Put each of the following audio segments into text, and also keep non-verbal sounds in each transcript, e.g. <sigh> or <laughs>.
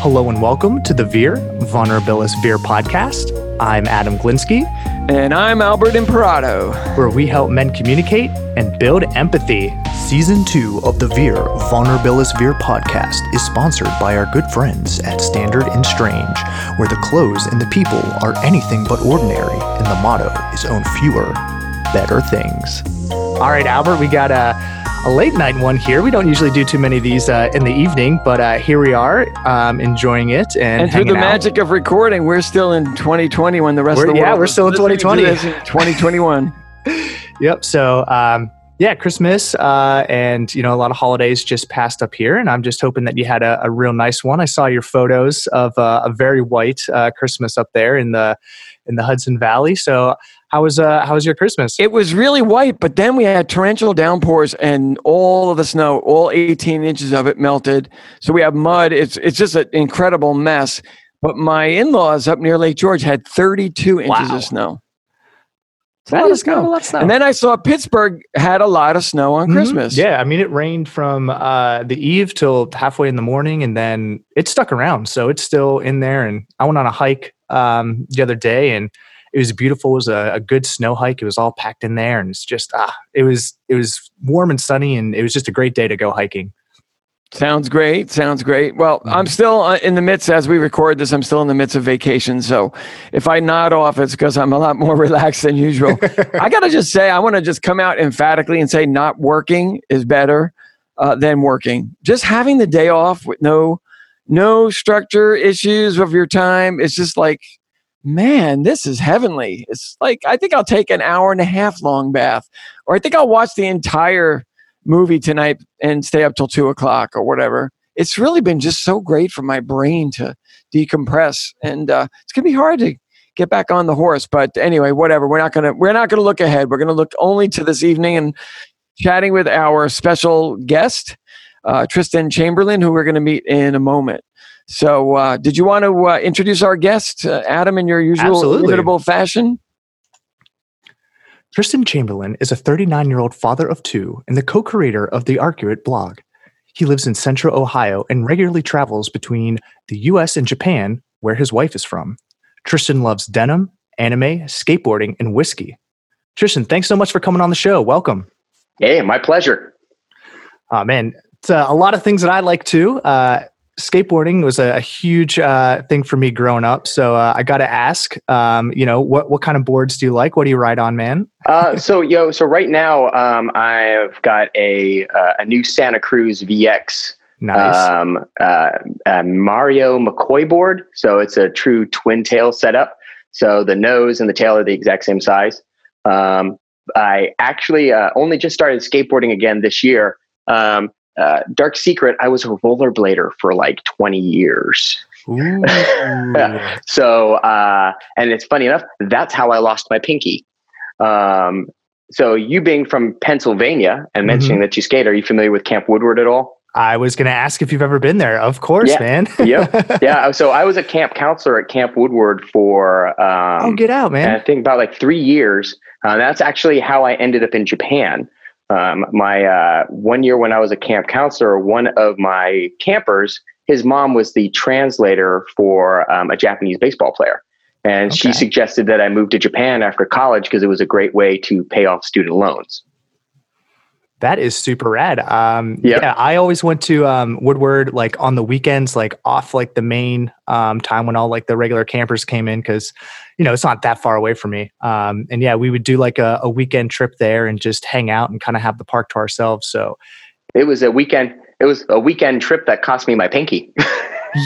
Hello and welcome to the Vir, Vulnerabilis Vir podcast. I'm Adam Glinsky, And I'm Albert Imperato. where we help men communicate and build empathy. Season 2 of the Vir Vulnerabilis Vir podcast is sponsored by our good friends at Standard and Strange, where the clothes and the people are anything but ordinary, and the motto is own fewer, better things. All right, Albert, we got a, a late night one here. We don't usually do too many of these uh, in the evening, but uh, here we are um, enjoying it and, And through the out. magic of recording, we're still in 2020 when the rest We're- of the yeah, world we're still in listening 2020. in 2021. <laughs> <laughs> Yep. So, um, yeah, Christmas uh, and you know a lot of holidays just passed up here, and I'm just hoping that you had a, a real nice one. I saw your photos of uh, a very white uh, Christmas up there in the in the Hudson Valley. So, how was uh, how was your Christmas? It was really white, but then we had torrential downpours and all of the snow, all 18 inches of it melted. So we have mud. It's it's just an incredible mess. But my in-laws up near Lake George had 32 inches Wow. of snow. That lot kind of a snow. lot of snow. And then I saw Pittsburgh had a lot of snow on Mhm. Christmas. Yeah, I mean, it rained from uh, the eve till halfway in the morning, and then it stuck around. So it's still in there. And I went on a hike um, the other day, and it was beautiful. It was a, a good snow hike. It was all packed in there, and it's just ah, it was it was warm and sunny, and it was just a great day to go hiking. Sounds great. Sounds great. Well, I'm Mhm. still uh, in the midst, as we record this, I'm still in the midst of vacation. So if I nod off, it's because I'm a lot more <laughs> relaxed than usual. <laughs> I got to just say, I want to just come out emphatically and say not working is better uh, than working. Just having the day off with no, no structure issues of your time. It's just like, man, this is heavenly. It's like, I think I'll take an hour and a half long bath, or I think I'll watch the entire movie tonight and stay up till two o'clock or whatever. It's really been just so great for my brain to decompress, and uh, it's gonna be hard to get back on the horse. But anyway, whatever. We're not gonna we're not gonna look ahead. We're gonna look only to this evening and chatting with our special guest, uh, Tristan Chamberlain, who we're gonna meet in a moment. So, uh, did you want to uh, introduce our guest, uh, Adam, in your usual Absolutely. inimitable fashion? Tristan Chamberlain is a 39 year old father of two and the co creator of the Arcuate blog. He lives in central Ohio and regularly travels between the US and Japan, where his wife is from. Tristan loves denim, anime, skateboarding, and whiskey. Tristan, thanks so much for coming on the show. Welcome. Hey, my pleasure. Oh, man, it's uh, a lot of things that I like too. Skateboarding was a, a huge uh, thing for me growing up. So uh, I got to ask, um, you know, what, what kind of boards do you like? What do you ride on, man? Uh, so, yo, so right now, um, I've got a uh, a new Santa Cruz VX Nice. um, uh, a Maurio McCoy board. So it's a true twin tail setup. So the nose and the tail are the exact same size. Um, I actually uh, only just started skateboarding again this year. Um, uh, dark secret, I was a rollerblader for like 20 years. <laughs> So, uh, and it's funny enough, that's how I lost my pinky. Um, so, you being from Pennsylvania and mentioning that you skate, are you familiar with Camp Woodward at all? I was going to ask if you've ever been there. Of course, Yeah. man. <laughs> Yep. <laughs> yeah. So, I was a camp counselor at Camp Woodward for, um, oh, get out, man. I think about like three years. Uh, that's actually how I ended up in Japan. Um, my uh, one year when I was a camp counselor, one of my campers, his mom was the translator for um, a Japanese baseball player. And she suggested that I move to Japan after college because it was a great way to pay off student loans. That is super rad. Um, Yeah. Yeah, I always went to um, Woodward like on the weekends, like off like the main um, time when all like the regular campers came in because, you know, it's not that far away from me. Um, and yeah, we would do like a, a weekend trip there and just hang out and kind of have the park to ourselves. So It was a weekend. It was a weekend trip that cost me my pinky.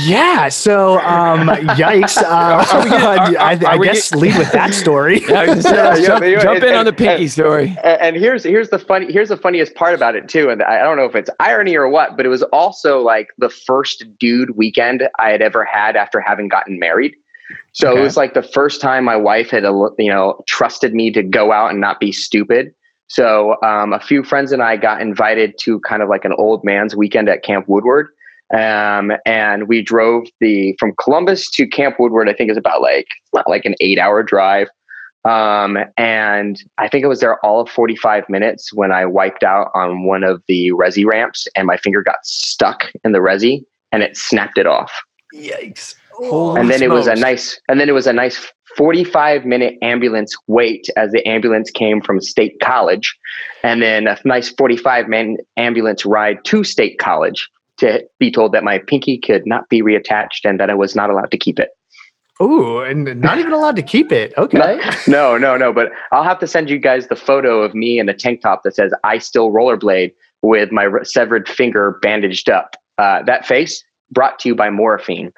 yeah, so um, <laughs> yikes. Uh, Are we gonna- are- I, <laughs> I are we guess lead with that story. <laughs> Yeah, I was gonna say, Yeah, let's yeah, jump, yeah, jump and- in on the pinky story. and, and here's here's the funny here's the funniest part about it too and i don't know if it's irony or what but it was also like the first dude weekend i had ever had after having gotten married so Okay. it was like the first time my wife had you know trusted me to go out and not be stupid so um, a few friends and i got invited to kind of like an old man's weekend at camp woodward um, and we drove the from columbus to camp woodward i think is about like not like an eight hour drive Um, and I think I was there all of 45 minutes when I wiped out on one of the resi ramps and my finger got stuck in the resi and it snapped it off. Yikes! Holy and then it was a nice, and then it was a nice 45 minute ambulance wait as the ambulance came from State College, and then a nice 45 minute ambulance ride to State College to be told that my pinky could not be reattached and that I was not allowed to keep it. Ooh, and not even allowed to keep it. Okay. No, no, no. But I'll have to send you guys the photo of me in a tank top that says "I still rollerblade" with my severed finger bandaged up. Uh, that face brought to you by morphine.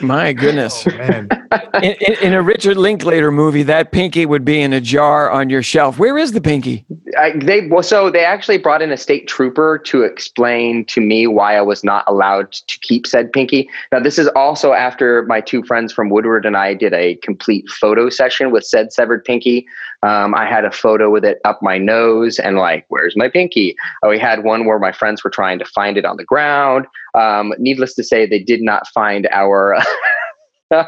My oh, goodness. Oh, man. <laughs> in, in, in a Richard Linklater movie, that pinky would be in a jar on your shelf. Where is the pinky? I, they well, so they actually brought in a state trooper to explain to me why I was not allowed to keep said pinky. Now, this is also after my two friends from Woodward and I did a complete photo session with said severed pinky. Um, I had a photo with it up my nose and like, where's my pinky? Uh, we had one where my friends were trying to find it on the ground. Um, needless to say, they did not find our. <laughs>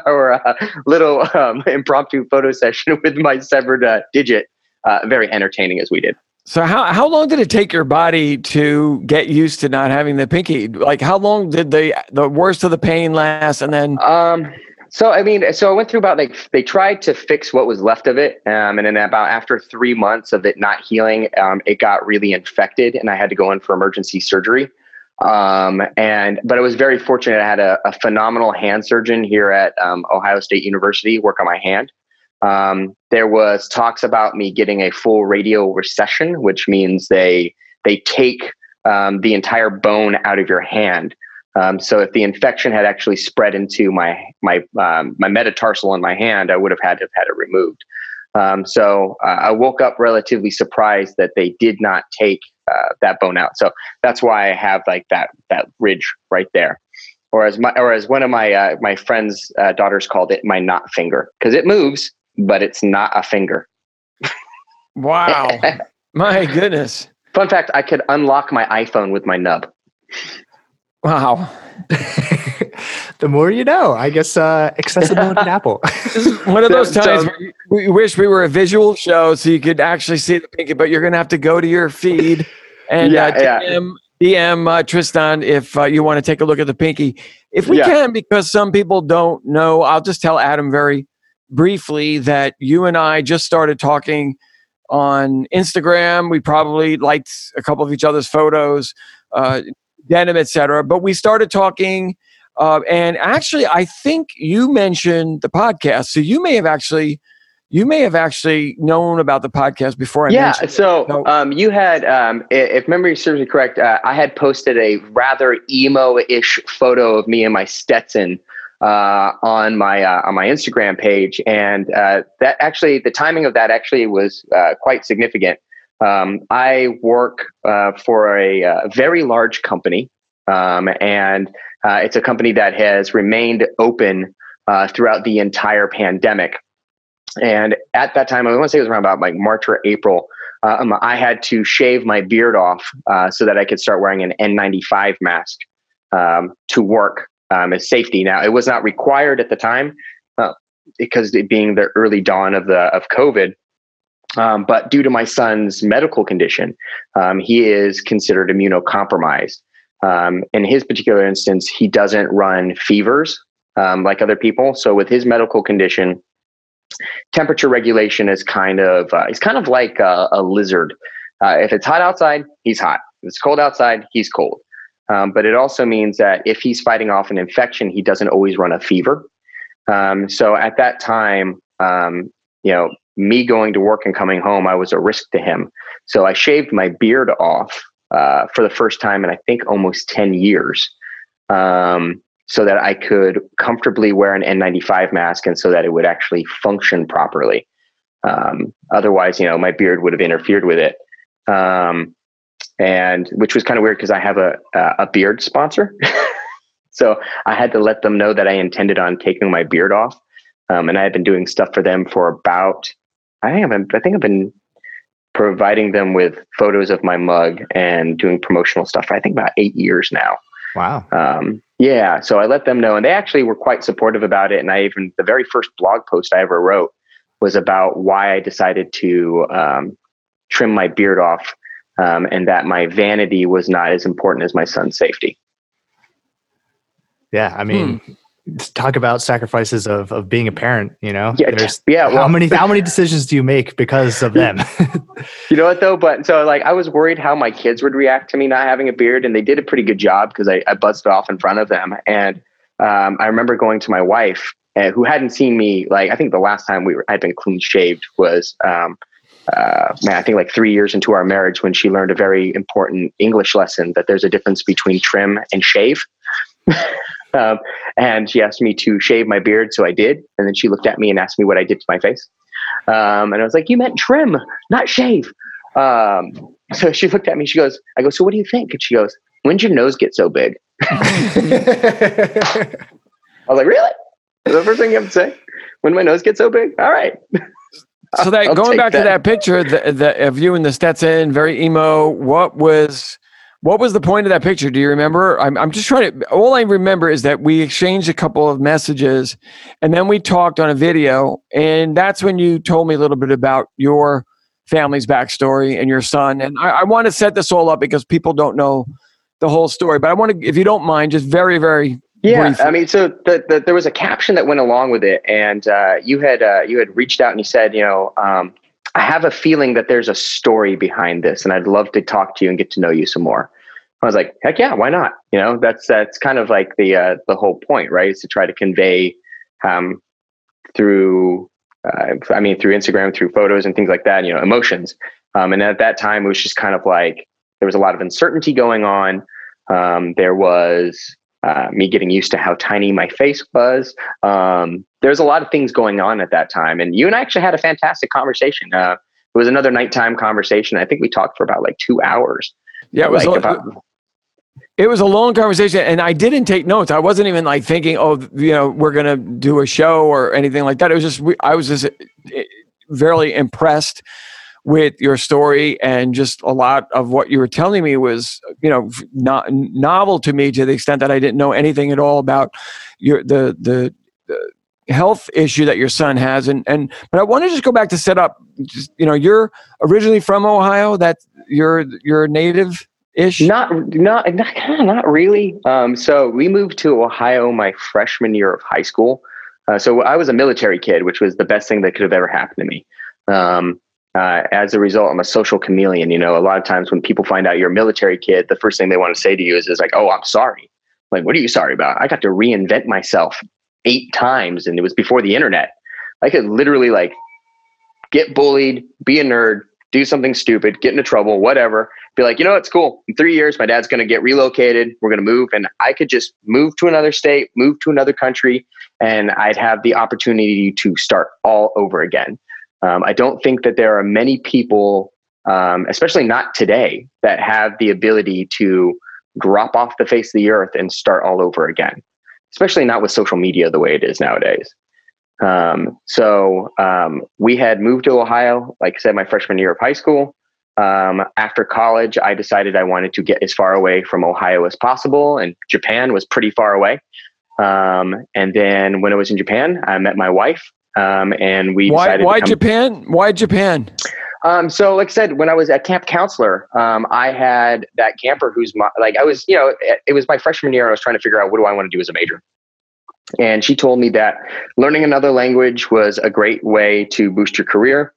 our uh, little um, impromptu photo session <laughs> with my severed uh, digit uh, very entertaining as we did. So how how long did it take your body to get used to not having the pinky? Like how long did the the worst of the pain last, and then Um, so I mean, so I went through about like they tried to fix what was left of it, um, and then about after three months of it not healing, um, it got really infected, and I had to go in for emergency surgery. Um, and but I was very fortunate. I had a, a phenomenal hand surgeon here at um, Ohio State University work on my hand. Um, there was talks about me getting a full radial recession, which means they they take um, the entire bone out of your hand. Um, so if the infection had actually spread into my my um, my metatarsal in my hand, I would have had to have had it removed. Um, so uh, I woke up relatively surprised that they did not take uh, that bone out. So that's why I have like that that ridge right there. Or as my or as one of my uh, my friend's uh, daughters called it, my not finger, because it moves, but it's not a finger. wow, <laughs> my goodness, Fun fact: I could unlock my iPhone with my nub. Wow. <laughs> the more you know. I guess uh, accessibility at <laughs> Apple. This is one of those times where we wish we were a visual show so you could actually see the pinky, but you're going to have to go to your feed <laughs> and Yeah, uh, yeah. DM, DM uh, Tristan if uh, you want to take a look at the pinky. If we Yeah. can, because some people don't know, I'll just tell Adam very briefly that you and I just started talking on Instagram. We probably liked a couple of each other's photos, uh, denim, etc. But we started talking. Uh, and actually, I think you mentioned the podcast, so you may have actually, you may have actually known about the podcast before I yeah. mentioned. it. So So- um, you had, um, if memory serves me correct, uh, I had posted a rather emo-ish photo of me and my Stetson uh, on my uh, on my Instagram page, and uh, that actually the timing of that actually was uh, quite significant. Um, I work uh, for a, uh very large company, um, and uh, it's a company that has remained open uh, throughout the entire pandemic. And at that time, I want to say it was around about like March or April. Um, I had to shave my beard off uh, so that I could start wearing an N95 mask um, to work um, as safety. Now, it was not required at the time because it being the early dawn of the of COVID. Um, but due to my son's medical condition, um, he is considered immunocompromised. Um, in his particular instance, he doesn't run fevers um, like other people. So with his medical condition, temperature regulation is kind of uh, he's kind of like a, a lizard. Uh, if it's hot outside, he's hot. If it's cold outside, he's cold. Um, but it also means that if he's fighting off an infection, he doesn't always run a fever. Um, so at that time, you know, me going to work and coming home, I was a risk to him. So I shaved my beard off uh, for the first time in I think almost ten years, um, so that I could comfortably wear an N95 mask and so that it would actually function properly. Um, otherwise, you know, my beard would have interfered with it. Um, and which was kind of weird because I have a a beard sponsor, <laughs> so I had to let them know that I intended on taking my beard off, um, and I had been doing stuff for them for about I think I've been, I think I've been providing them with photos of my mug and doing promotional stuff for I think about eight years now. wow. Um, yeah, so I let them know, and they actually were quite supportive about it. And I even the very first blog post I ever wrote was about why I decided to um, trim my beard off, um, and that my vanity was not as important as my son's safety. Yeah, I mean, talk about sacrifices of of being a parent. You know, Yeah, There's- yeah. how many <laughs> how many decisions do you make because of them? <laughs> You know what though? But so like I was worried how my kids would react to me not having a beard, and they did a pretty good job because I, I buzzed it off in front of them. And um, I remember going to my wife, uh, who hadn't seen me like I think the last time we were I'd been clean shaved was um, uh, man I think like three years into our marriage when she learned a very important English lesson that there's a difference between trim and shave. <laughs> um, and she asked me to shave my beard, so I did. And then she looked at me and asked me what I did to my face. Um, and I was like, "You meant trim, not shave." Um, so she looked at me. She goes, "I go, so what do you think?" And she goes, "When'd your nose get so big?" <laughs> I was like, "Really?" That's the first thing you have to say. When my nose gets so big? All right. So that <laughs> I'll going back to that. that picture the, the, of you and the Stetson, very emo. What was what was the point of that picture? Do you remember? I'm I'm just trying to. All I remember is that we exchanged a couple of messages, and then we talked on a video, and that's when you told me a little bit about your family's backstory and your son. And I, I want to set this all up because people don't know the whole story. But I want to, if you don't mind, just very very Yeah, briefly. I mean, so the, the, there was a caption that went along with it, and uh, you had uh, you had reached out and you said, you know, um, I have a feeling that there's a story behind this, and I'd love to talk to you and get to know you some more. I was like, heck yeah, why not? You know, that's that's kind of like the uh, the whole point, right? Is to try to convey um, through, uh, I mean, through Instagram, through photos and things like that, you know, emotions. Um, and at that time, it was just kind of like there was a lot of uncertainty going on. Um, there was uh, me getting used to how tiny my face was. Um, there's a lot of things going on at that time, and you and I actually had a fantastic conversation. Uh, it was another nighttime conversation. I think we talked for about like two hours. yeah, it was like a- about, It was a long conversation, and I didn't take notes. I wasn't even like thinking, "Oh, you know, we're gonna do a show or anything like that." It was just, we, I was just eh, very impressed with your story, and just a lot of what you were telling me was, you know, not novel to me to the extent that I didn't know anything at all about your the the. the health issue that your son has and and but I want to just go back to set up just you know you're originally from Ohio that you're you're native ish not not not, not really. Um, so we moved to Ohio my freshman year of high school. Uh, so I was a military kid, which was the best thing that could have ever happened to me. Um, uh, as a result, I'm a social chameleon. You know, a lot of times when people find out you're a military kid, the first thing they want to say to you is, is like, "Oh, I'm sorry." Like, what are you sorry about? I got to reinvent myself eight times, and it was before the internet. I could literally like get bullied, be a nerd, do something stupid, get into trouble, whatever. Be like, you know, it's cool. In three years, my dad's going to get relocated. We're going to move, and I could just move to another state, move to another country, and I'd have the opportunity to start all over again. Um, I don't think that there are many people, um, especially not today, that have the ability to drop off the face of the earth and start all over again, especially not with social media the way it is nowadays. Um, so um, we had moved to Ohio, like I said, my freshman year of high school. Um, after college, I decided I wanted to get as far away from Ohio as possible, and Japan was pretty far away. Um, and then when I was in Japan, I met my wife, um, and we why decided why to come, Japan? Why Japan? Um, so, like I said, when I was at camp counselor, um, I had that camper who's my, like, I was, you know, it, was my freshman year. I was trying to figure out what do I want to do as a major. And she told me that learning another language was a great way to boost your career.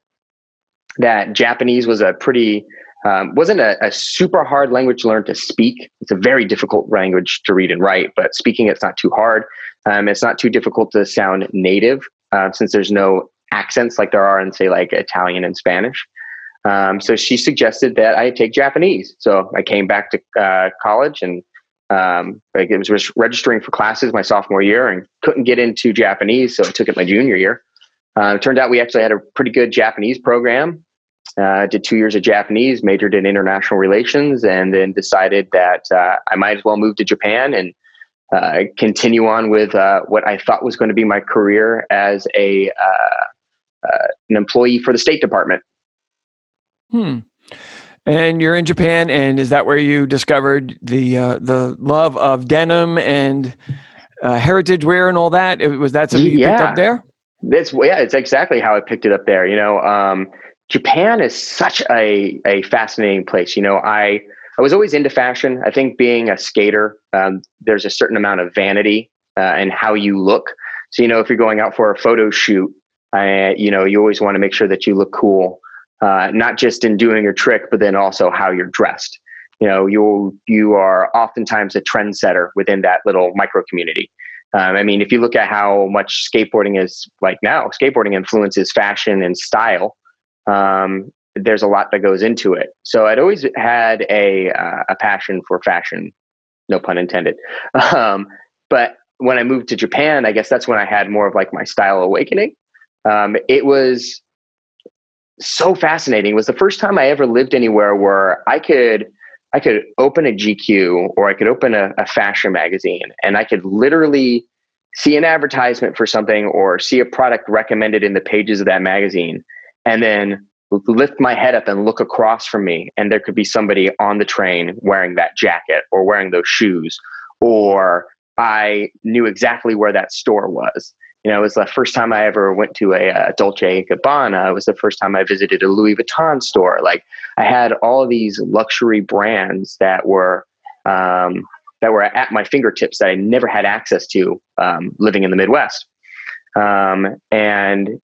That Japanese was a pretty, um, wasn't a, a super hard language to learn to speak. It's a very difficult language to read and write, but speaking it's not too hard. Um, it's not too difficult to sound native uh, since there's no accents like there are in, say, like Italian and Spanish. Um, so she suggested that I take Japanese. So I came back to uh, college and um, like it was registering for classes my sophomore year and couldn't get into Japanese, so I took it my junior year. Uh, it turned out we actually had a pretty good Japanese program. Uh, did two years of Japanese, majored in international relations, and then decided that uh, I might as well move to Japan and uh, continue on with uh, what I thought was going to be my career as a uh, uh, an employee for the State Department. Hmm. And you're in Japan, and is that where you discovered the uh, the love of denim and uh, heritage wear and all that? It- Was that something you picked Yeah. up there? That's yeah, it's exactly how I picked it up there. You know, um, Japan is such a a fascinating place. You know, I I was always into fashion. I think being a skater, um, there's a certain amount of vanity uh, in how you look. So, you know, if you're going out for a photo shoot, I, you know, you always want to make sure that you look cool, uh, not just in doing your trick, but then also how you're dressed. You know, you you are oftentimes a trendsetter within that little micro community. Um, I mean, if you look at how much skateboarding is like now, skateboarding influences fashion and style. Um, there's a lot that goes into it. So I'd always had a uh, a passion for fashion, no pun intended. <laughs> Um, but when I moved to Japan, I guess that's when I had more of like my style awakening. Um, it was so fascinating. It was the first time I ever lived anywhere where I could I could open a GQ or I could open a, a fashion magazine and I could literally see an advertisement for something or see a product recommended in the pages of that magazine and then lift my head up and look across from me and there could be somebody on the train wearing that jacket or wearing those shoes or i knew exactly where that store was you know it was the first time i ever went to a, a dolce gabbana. It was the first time i visited a louis vuitton store. Like i had all these luxury brands that were um, that were at my fingertips that i never had access to um, living in the midwest. Um, and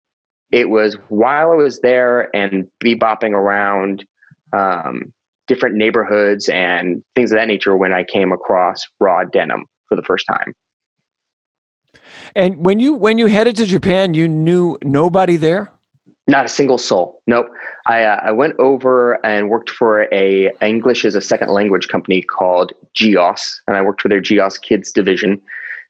it was while I was there and bebopping around um, different neighborhoods and things of that nature when I came across raw denim for the first time. And when you when you headed to Japan, you knew nobody there. Not a single soul. Nope. I uh, I went over and worked for a English as a second language company called GEOS, and I worked for their GEOS Kids division.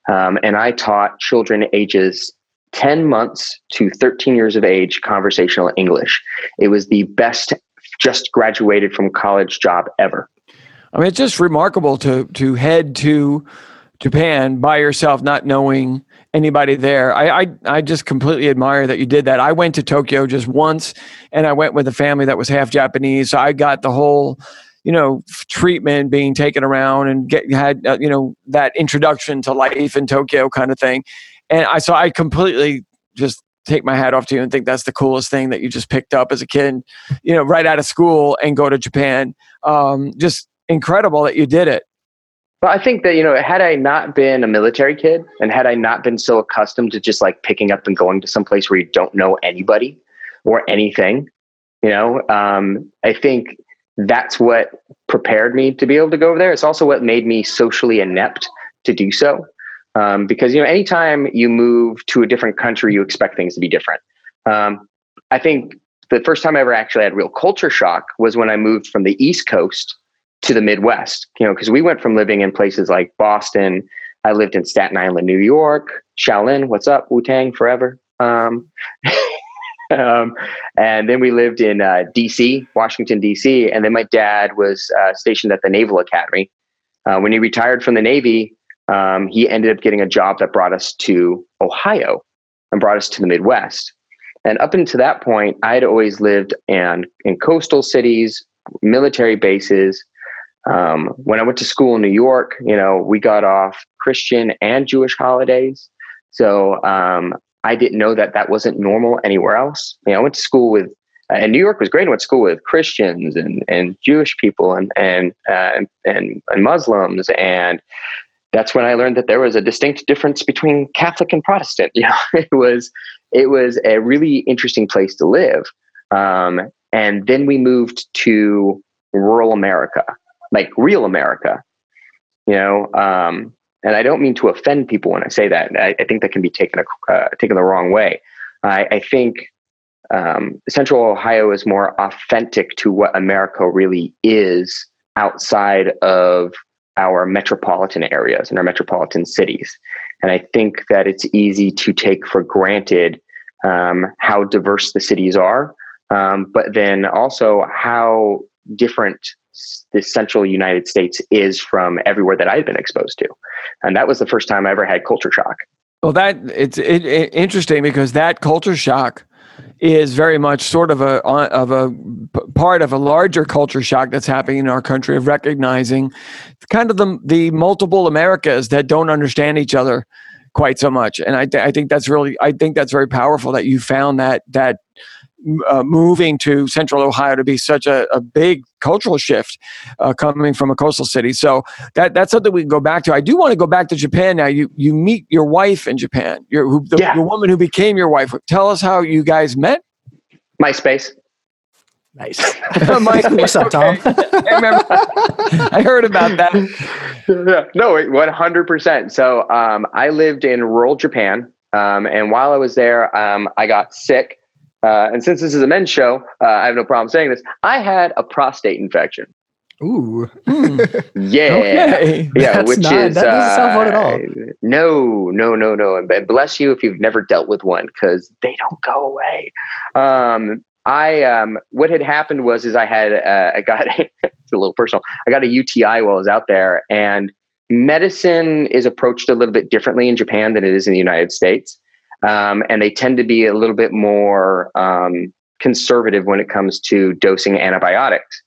Um, and I taught children ages 10 months to 13 years of age conversational English. It was the best just graduated from college job ever. I mean, it's just remarkable to to head to Japan by yourself, not knowing anybody there. I, I I just completely admire that you did that. I went to Tokyo just once, and I went with a family that was half Japanese, so I got the whole you know treatment being taken around and get had uh, you know that introduction to life in Tokyo kind of thing and I so I completely just take my hat off to you and think that's the coolest thing that you just picked up as a kid, you know, right out of school and go to Japan. Um, just incredible that you did it. Well, I think that, you know, had I not been a military kid and had I not been so accustomed to just like picking up and going to some place where you don't know anybody or anything, you know, um, I think that's what prepared me to be able to go over there. It's also what made me socially inept to do so. Um, because you know, anytime you move to a different country, you expect things to be different. Um, I think the first time I ever actually had real culture shock was when I moved from the East Coast to the Midwest. You know, because we went from living in places like Boston. I lived in Staten Island, New York, Shaolin. What's up, Wu Tang forever? Um, <laughs> um, and then we lived in uh, D.C., Washington D.C., and then my dad was uh, stationed at the Naval Academy. Uh, when he retired from the Navy, um, he ended up getting a job that brought us to Ohio and brought us to the Midwest. And up until that point, I had always lived in, in coastal cities, military bases. Um, when I went to school in New York, you know, we got off Christian and Jewish holidays. So um, I didn't know that that wasn't normal anywhere else. You know, I went to school with, uh, and New York was great. I went to school with Christians and, and Jewish people and and, uh, and and Muslims and that's when I learned that there was a distinct difference between Catholic and Protestant. <laughs> You know, it was it was a really interesting place to live. Um, and then we moved to rural America, like real America. You know, um, and I don't mean to offend people when I say that. I, I think that can be taken uh, taken the wrong way. I, I think um, Central Ohio is more authentic to what America really is outside of our metropolitan areas and our metropolitan cities. And I think that it's easy to take for granted um, how diverse the cities are, um, but then also how different the central United States is from everywhere that I've been exposed to. And that was the first time I ever had culture shock. Well, that it's it, it, interesting because that culture shock is very much sort of a of a part of a larger culture shock that's happening in our country of recognizing kind of the the multiple Americas that don't understand each other quite so much. And I th- I think that's really I think that's very powerful that you found that that uh, moving to central Ohio to be such a, a big cultural shift uh, coming from a coastal city. So that that's something we can go back to. I do want to go back to Japan now. You you meet your wife in Japan. Your who, the, Yeah. the woman who became your wife. Tell us how you guys met. MySpace. Nice. <laughs> <laughs> Mike, <laughs> What's up, Tom? I remember. I heard about that. yeah, no, one hundred percent. So um, I lived in rural Japan, um, and while I was there, um, I got sick. Uh, and since this is a men's show, uh, I have no problem saying this. I had a prostate infection. Ooh. Hmm. <laughs> Yeah, Okay. yeah, That's which not- is that doesn't sound fun at all. uh, No, no, no, no. And and bless you if you've never dealt with one because they don't go away. Um, I um, what had happened was is I had uh, I got <laughs> it's a little personal. I got a UTI while I was out there, and medicine is approached a little bit differently in Japan than it is in the United States, um, and they tend to be a little bit more um, conservative when it comes to dosing antibiotics.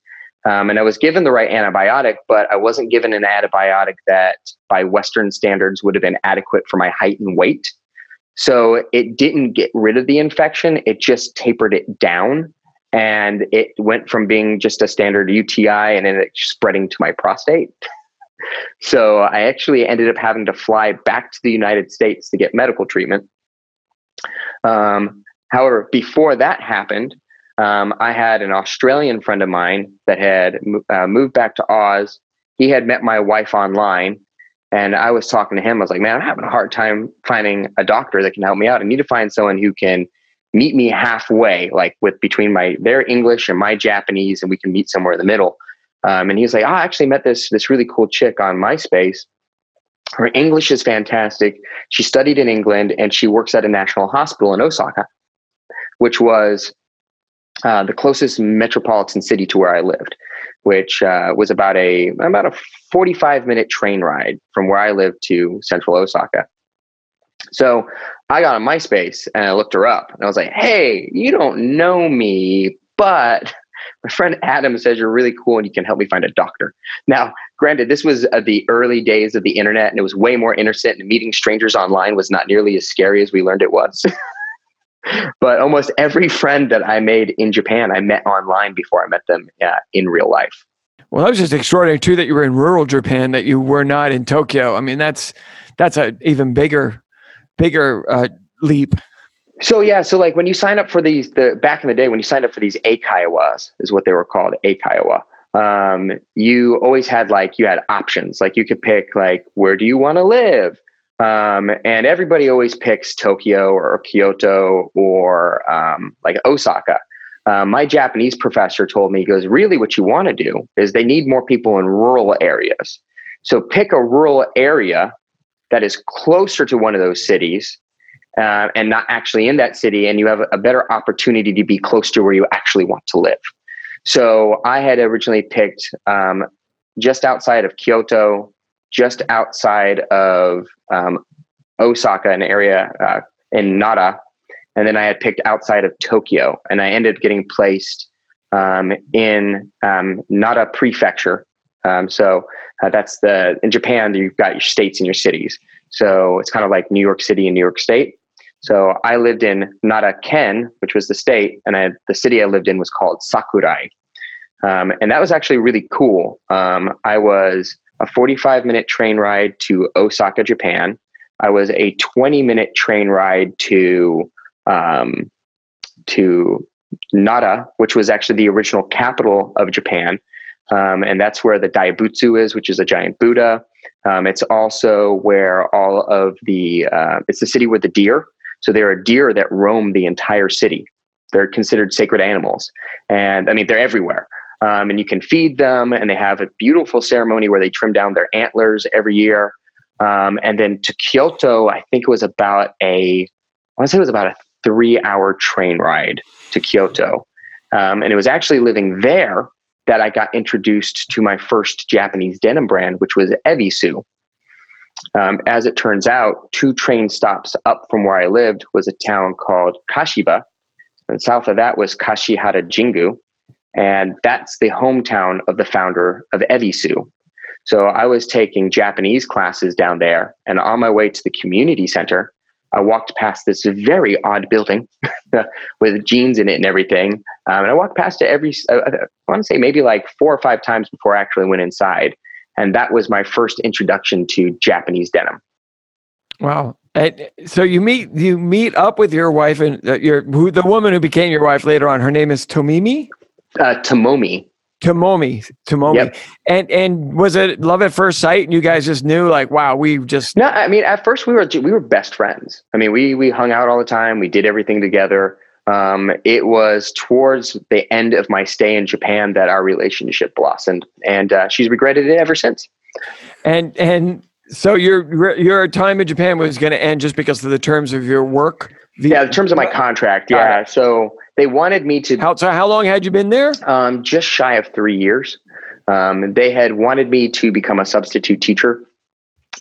Um, and I was given the right antibiotic, but I wasn't given an antibiotic that, by Western standards, would have been adequate for my height and weight. So it didn't get rid of the infection; it just tapered it down, and it went from being just a standard UTI and then it spreading to my prostate. <laughs> So I actually ended up having to fly back to the United States to get medical treatment. Um, however, before that happened, um, I had an Australian friend of mine that had uh, moved back to Oz. He had met my wife online, and I was talking to him. I was like, "Man, I'm having a hard time finding a doctor that can help me out. I need to find someone who can meet me halfway, like with between my their English and my Japanese, and we can meet somewhere in the middle." Um, and he was like, oh, "I actually met this this really cool chick on MySpace. Her English is fantastic. She studied in England, and she works at a national hospital in Osaka, which was." Uh, the closest metropolitan city to where I lived, which uh, was about a about a 45 minute train ride from where I lived to central Osaka. So I got on MySpace and I looked her up and I was like, "Hey, you don't know me, but my friend Adam says you're really cool and you can help me find a doctor." Now, granted, this was uh, the early days of the internet and it was way more innocent and meeting strangers online was not nearly as scary as we learned it was. <laughs> but almost every friend that I made in Japan, I met online before I met them uh, in real life. Well, that was just extraordinary too that you were in rural Japan, that you were not in Tokyo. I mean, that's that's a even bigger, bigger uh, leap. So yeah, so like when you sign up for these, the back in the day when you signed up for these Eikaiwas is what they were called, Eikaiwa. Um, you always had like you had options, like you could pick like where do you want to live, um, and everybody always picks Tokyo or Kyoto or um, like Osaka. Uh, my Japanese professor told me, he goes, really what you want to do is they need more people in rural areas. So pick a rural area that is closer to one of those cities uh, and not actually in that city, and you have a better opportunity to be close to where you actually want to live. So I had originally picked um, just outside of Kyoto, just outside of um, Osaka, an area uh, in Nara, and then I had picked outside of Tokyo, and I ended up getting placed um, in um, Nara Prefecture. Um, so uh, that's the in Japan you've got your states and your cities. So it's kind of like New York City and New York State. So I lived in Nara Ken, which was the state, and I, the city I lived in was called Sakurai. Um, and that was actually really cool. Um, I was a 45 minute train ride to Osaka, Japan. I was a 20 minute train ride to um, to Nara, which was actually the original capital of Japan. Um, and that's where the Daibutsu is, which is a giant Buddha. Um, it's also where all of the, uh, it's the city where the deer. So there are deer that roam the entire city. They're considered sacred animals. And I mean, they're everywhere. Um, and you can feed them, and they have a beautiful ceremony where they trim down their antlers every year. Um, and then to Kyoto, I think it was about a, I want to say it was about a three hour train ride to Kyoto. Um, and it was actually living there that I got introduced to my first Japanese denim brand, which was Evisu. Um, as it turns out, two train stops up from where I lived was a town called Kashiba, and south of that was Kashihara Jingu, and that's the hometown of the founder of Evisu. So I was taking Japanese classes down there, and on my way to the community center, I walked past this very odd building <laughs> with jeans in it and everything. Um, and I walked past it every, uh, I want to say maybe like four or five times before I actually went inside. And that was my first introduction to Japanese denim. Wow. And so you meet you meet up with your wife and uh, your who the woman who became your wife later on. Her name is Tomimi. Uh, Tomomi. Tomomi, Tomomi, yep. and and was it love at first sight? And you guys just knew, like, wow, we just no. I mean, at first we were we were best friends. I mean, we we hung out all the time. We did everything together. Um, it was towards the end of my stay in Japan that our relationship blossomed, and uh, she's regretted it ever since. And and so your your time in Japan was going to end just because of the terms of your work. The, yeah, the terms of my contract. Yeah, so they wanted me to. How, so how long had you been there? Um, just shy of three years. Um, they had wanted me to become a substitute teacher,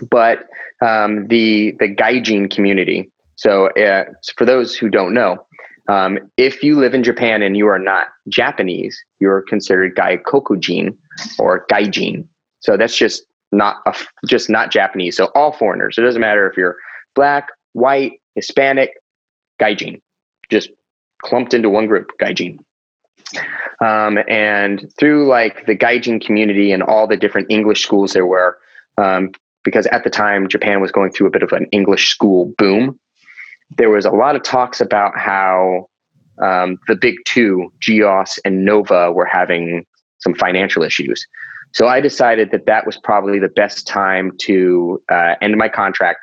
but um, the the gaijin community. So uh, for those who don't know, um, if you live in Japan and you are not Japanese, you're considered gaikokujin or gaijin. So that's just not a, just not Japanese. So all foreigners. It doesn't matter if you're black, white, Hispanic, gaijin. Just clumped into one group, Gaijin. Um, and through like the Gaijin community and all the different English schools there were, um, because at the time Japan was going through a bit of an English school boom, there was a lot of talks about how um, the big two, GEOS and Nova, were having some financial issues. So I decided that that was probably the best time to uh, end my contract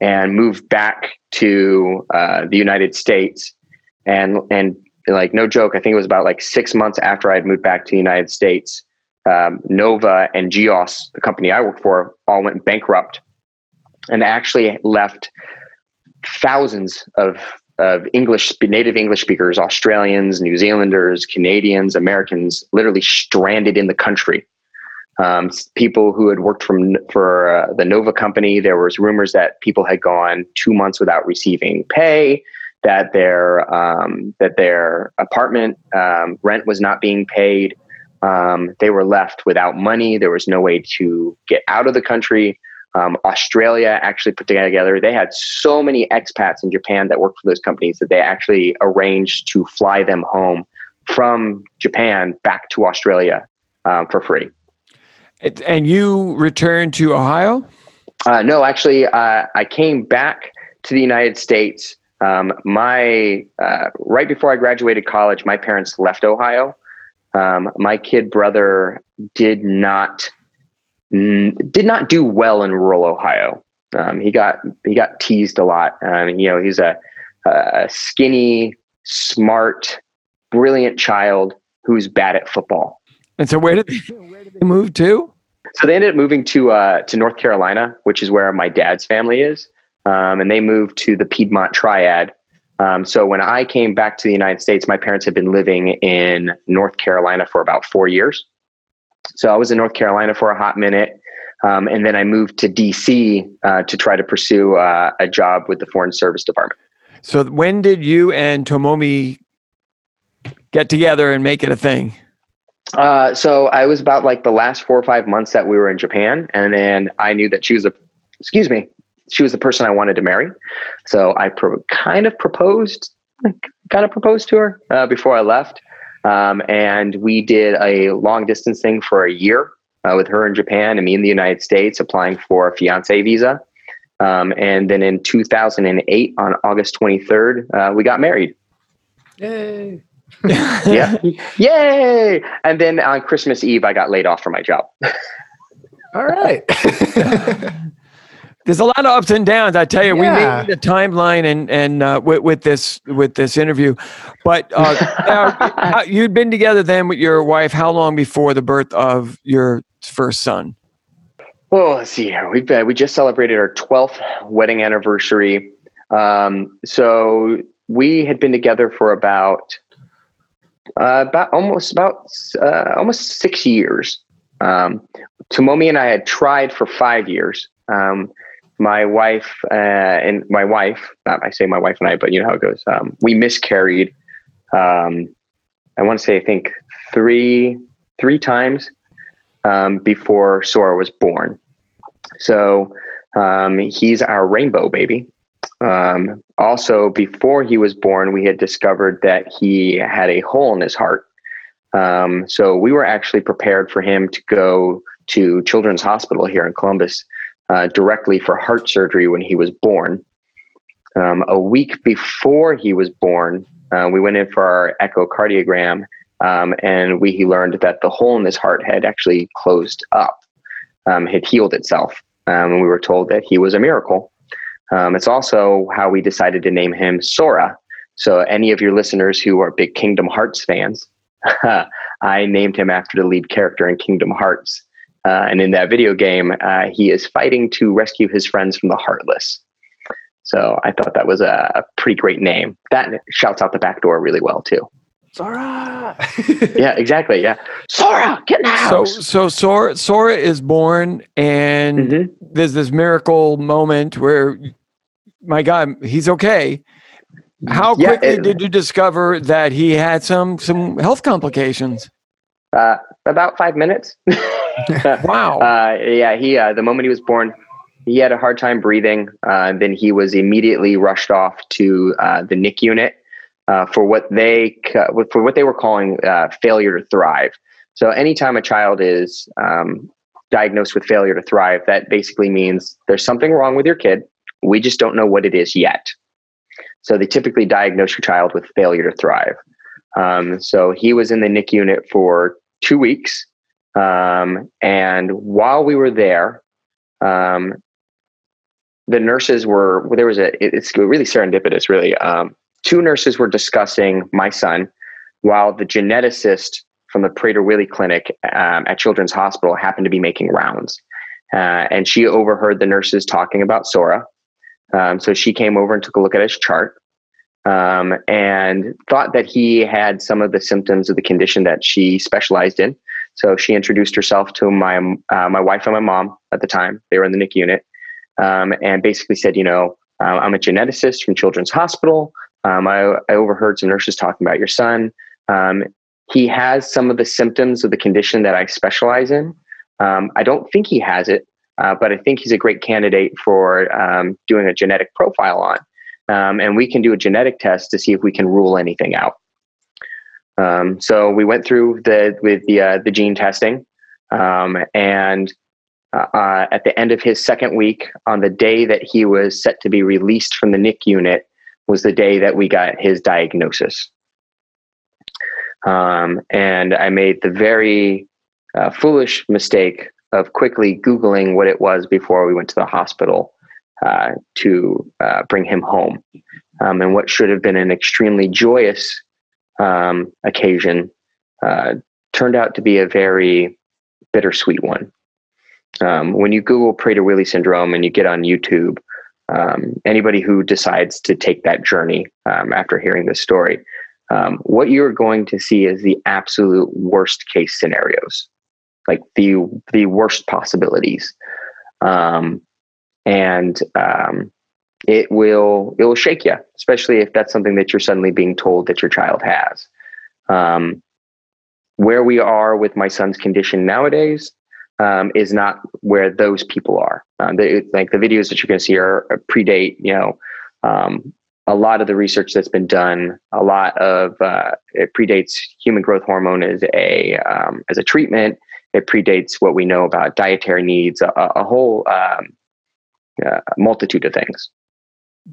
and move back to uh, the United States and and like no joke, I think it was about like six months after I had moved back to the United States. Um, Nova and Geos, the company I worked for, all went bankrupt, and actually left thousands of of English native English speakers, Australians, New Zealanders, Canadians, Americans, literally stranded in the country. Um, people who had worked from for uh, the Nova company, there was rumors that people had gone two months without receiving pay that their um, that their apartment um, rent was not being paid. Um, they were left without money. There was no way to get out of the country. Um, Australia actually put together. They had so many expats in Japan that worked for those companies that they actually arranged to fly them home from Japan back to Australia um, for free. And you returned to Ohio? Uh, no, actually, uh, I came back to the United States um, my uh, right before I graduated college, my parents left Ohio. Um, my kid brother did not did not do well in rural Ohio. Um, he got he got teased a lot. Um, you know, he's a, a skinny, smart, brilliant child who's bad at football. And so, where did they, where did they move to? So they ended up moving to uh, to North Carolina, which is where my dad's family is um, and they moved to the Piedmont Triad. Um, so when I came back to the United States, my parents had been living in North Carolina for about four years. So I was in North Carolina for a hot minute. Um, and then I moved to DC uh, to try to pursue uh, a job with the Foreign Service Department. So when did you and Tomomi get together and make it a thing? Uh, so I was about like the last four or five months that we were in Japan, and then I knew that she was a, excuse me, she was the person I wanted to marry. So I pro- kind of proposed, like kind of proposed to her uh, before I left. Um, and we did a long distance thing for a year uh, with her in Japan and me in the United States, applying for a fiance visa. Um, and then in 2008, on August 23rd, uh, we got married. Yay! <laughs> yeah, yay! And then on Christmas Eve, I got laid off from my job. All right. <laughs> there's a lot of ups and downs. I tell you, yeah. we made the timeline and and uh, with, with this with this interview, but uh, now, <laughs> you'd been together then with your wife. How long before the birth of your first son? Well, let's see here. We've been, we just celebrated our 12th wedding anniversary. Um, so we had been together for about uh, about almost about uh, almost six years. Um, Tomomi and I had tried for five years. Um, my wife uh, and my wife, not I say my wife and I, but you know how it goes. Um, we miscarried. Um, I want to say I think three three times um, before Sora was born. So um, he's our rainbow baby. Um, also, before he was born, we had discovered that he had a hole in his heart. Um, so we were actually prepared for him to go to Children's Hospital here in Columbus uh, directly for heart surgery when he was born. Um, a week before he was born, uh, we went in for our echocardiogram, um, and we learned that the hole in his heart had actually closed up, um, had healed itself. Um, and we were told that he was a miracle. Um, it's also how we decided to name him Sora. So, any of your listeners who are big Kingdom Hearts fans, <laughs> I named him after the lead character in Kingdom Hearts. Uh, and in that video game, uh, he is fighting to rescue his friends from the Heartless. So I thought that was a, a pretty great name. That shouts out the back door really well too. Sora. <laughs> yeah, exactly. Yeah, Sora, get in the house. So, so Sora, Sora is born, and Mhm. there's this miracle moment where, my God, he's okay. How Yeah, quickly it- did you discover that he had some some health complications? Uh, about five minutes. <laughs> Wow. Uh, yeah, he uh, the moment he was born, he had a hard time breathing. Uh, then he was immediately rushed off to uh, the NIC unit uh, for what they for what they were calling uh, failure to thrive. So anytime a child is um, diagnosed with failure to thrive, that basically means there's something wrong with your kid. We just don't know what it is yet. So they typically diagnose your child with failure to thrive. Um, so he was in the NIC unit for two weeks. Um, and while we were there, um, the nurses were, well, there was a, it- it's really serendipitous, really. Um, two nurses were discussing my son while the geneticist from the Prader-Willi Clinic um, at Children's Hospital happened to be making rounds. Uh, and she overheard the nurses talking about Sora. Um, so she came over and took a look at his chart um, and thought that he had some of the symptoms of the condition that she specialized in. So she introduced herself to my uh, my wife and my mom at the time. They were in the NIC unit, um, and basically said, you know, uh, I'm a geneticist from Children's Hospital. Um, I, I overheard some nurses talking about your son. Um, he has some of the symptoms of the condition that I specialize in. Um, I don't think he has it, uh, but I think he's a great candidate for um, doing a genetic profile on. Um, and we can do a genetic test to see if we can rule anything out. Um, so we went through the with the uh, the gene testing, um, and uh, uh, at the end of his second week, on the day that he was set to be released from the NIC unit, was the day that we got his diagnosis. Um, and I made the very uh, foolish mistake of quickly Googling what it was before we went to the hospital uh, to uh, bring him home. Um, and what should have been an extremely joyous um, occasion uh, turned out to be a very bittersweet one. Um, when you Google Prader-Willi syndrome and you get on YouTube, um, anybody who decides to take that journey um, after hearing this story, um, what you're going to see is the absolute worst case scenarios, like the the worst possibilities, um, and um, it will it will shake you, especially if that's something that you're suddenly being told that your child has. Um, where we are with my son's condition nowadays um, is not where those people are. Um, they, like the videos that you're going to see are, are predate, you know, um, a lot of the research that's been done. A lot of uh, it predates human growth hormone as a um, as a treatment. It predates what we know about dietary needs. A, a whole um, uh, multitude of things.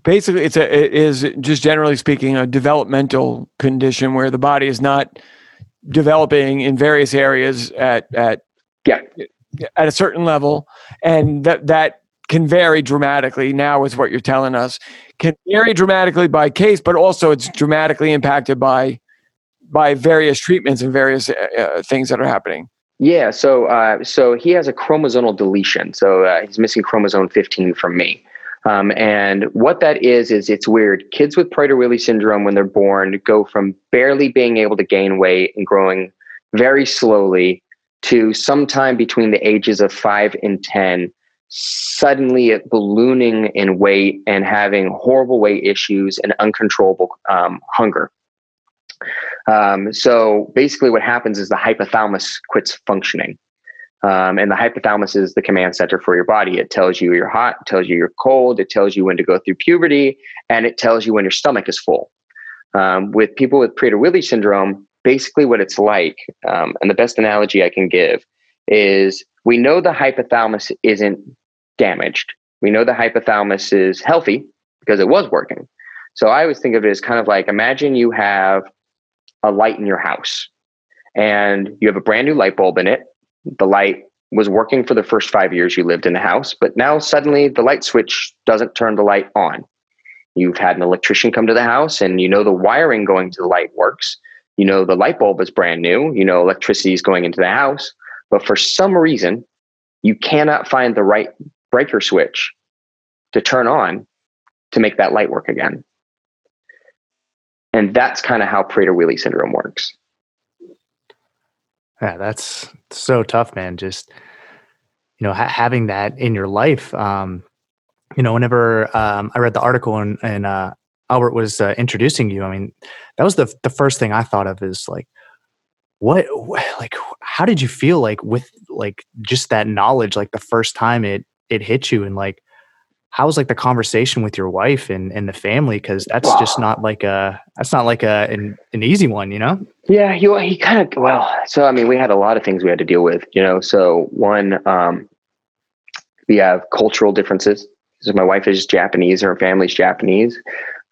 Basically, it's a it is just generally speaking a developmental condition where the body is not developing in various areas at at Yeah. at a certain level, and that that can vary dramatically. Now, is what you're telling us can vary dramatically by case, but also it's dramatically impacted by by various treatments and various uh, uh, things that are happening. Yeah, so uh, so he has a chromosomal deletion. So uh, he's missing chromosome 15 from me. Um, and what that is is it's weird. Kids with Prader-Willi syndrome, when they're born, go from barely being able to gain weight and growing very slowly to sometime between the ages of five and ten, suddenly ballooning in weight and having horrible weight issues and uncontrollable um, hunger. Um, so basically, what happens is the hypothalamus quits functioning. Um, and the hypothalamus is the command center for your body. It tells you you're hot, it tells you you're cold, it tells you when to go through puberty, and it tells you when your stomach is full. Um, with people with Prader-Willi syndrome, basically what it's like, um, and the best analogy I can give is we know the hypothalamus isn't damaged. We know the hypothalamus is healthy because it was working. So I always think of it as kind of like imagine you have a light in your house and you have a brand new light bulb in it. The light was working for the first five years you lived in the house, but now suddenly the light switch doesn't turn the light on. You've had an electrician come to the house and you know the wiring going to the light works. You know the light bulb is brand new. You know electricity is going into the house. But for some reason, you cannot find the right breaker switch to turn on to make that light work again. And that's kind of how Prader-Willi syndrome works. Yeah, that's so tough, man. Just you know, ha- having that in your life. Um, you know, whenever um, I read the article and, and uh, Albert was uh, introducing you, I mean, that was the the first thing I thought of is like, what, what, like, how did you feel like with like just that knowledge, like the first time it it hit you, and like, how was like the conversation with your wife and, and the family? Because that's wow. just not like a that's not like a an, an easy one, you know. Yeah, he he kind of well. So I mean, we had a lot of things we had to deal with, you know. So one, um, we have cultural differences. So my wife is Japanese, her family's Japanese.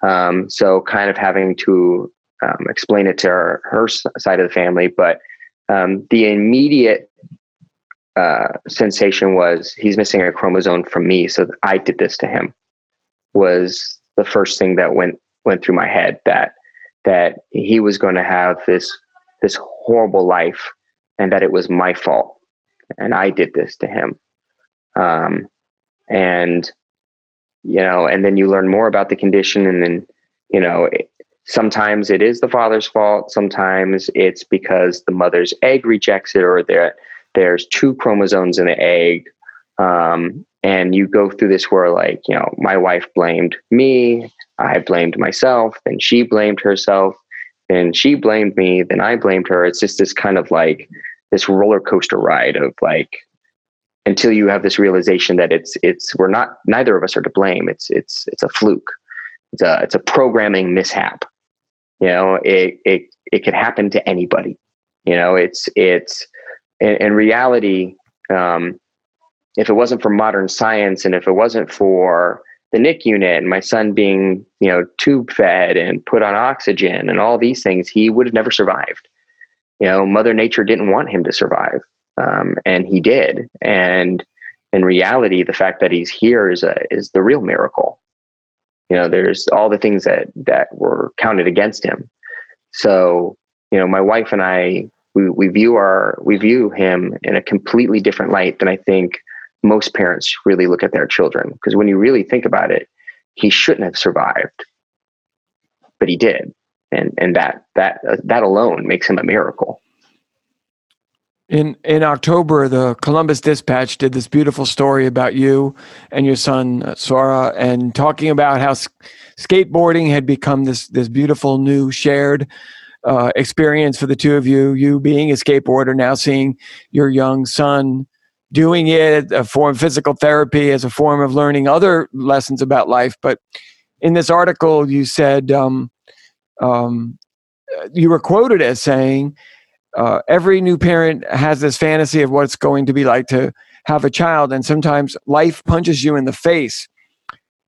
Um, so kind of having to um, explain it to her, her side of the family, but um, the immediate uh, sensation was he's missing a chromosome from me, so I did this to him. Was the first thing that went went through my head that that he was going to have this this horrible life, and that it was my fault, and I did this to him. Um, and you know, and then you learn more about the condition, and then you know, it, sometimes it is the father's fault. Sometimes it's because the mother's egg rejects it, or that there's two chromosomes in the egg. Um, and you go through this where, like, you know, my wife blamed me, I blamed myself, then she blamed herself, then she blamed me, then I blamed her. It's just this kind of like this roller coaster ride of like, until you have this realization that it's it's we're not neither of us are to blame. It's it's it's a fluke. It's a it's a programming mishap. You know, it it it could happen to anybody. You know, it's it's in, in reality, um, if it wasn't for modern science and if it wasn't for the NIC unit and my son being, you know, tube fed and put on oxygen and all these things, he would have never survived. You know, Mother Nature didn't want him to survive, um, and he did. And in reality, the fact that he's here is a, is the real miracle. You know, there's all the things that that were counted against him. So, you know, my wife and I we, we view our we view him in a completely different light than I think most parents really look at their children. Because when you really think about it, he shouldn't have survived, but he did, and and that that uh, that alone makes him a miracle. In in October, the Columbus Dispatch did this beautiful story about you and your son uh, Sora, and talking about how skateboarding had become this this beautiful new shared uh, experience for the two of you. You being a skateboarder, now seeing your young son doing it, a form physical therapy as a form of learning other lessons about life. But in this article, you said um, um, you were quoted as saying, uh, "Every new parent has this fantasy of what it's going to be like to have a child, and sometimes life punches you in the face."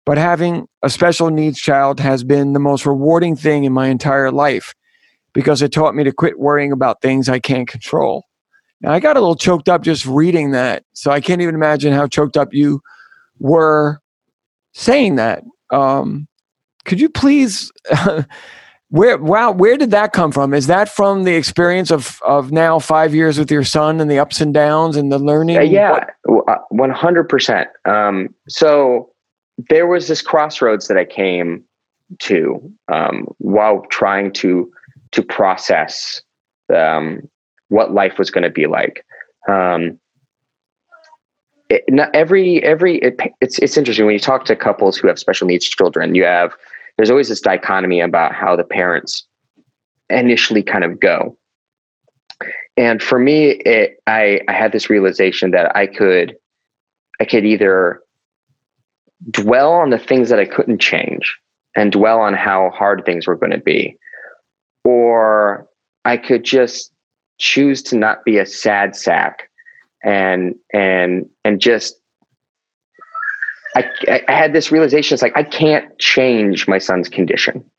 But having a special needs child has been the most rewarding thing in my entire life because it taught me to quit worrying about things I can't control. Now, I got a little choked up just reading that. So I can't even imagine how choked up you were saying that. Um, could you please, <laughs> where, wow, where did that come from? Is that from the experience of, of now five years with your son and the ups and downs and the learning? Uh, yeah, 100%. Uh, um, so there was this crossroads that I came to um, while trying to to process um, what life was going to be like. Um, it, every every it, it's it's interesting when you talk to couples who have special needs children. You have there's always this dichotomy about how the parents initially kind of go. and for me, it, I, I had this realization that I could, I could either dwell on the things that I couldn't change and dwell on how hard things were going to be, or I could just choose to not be a sad sack and and and just I, I had this realization it's like i can't change my son's condition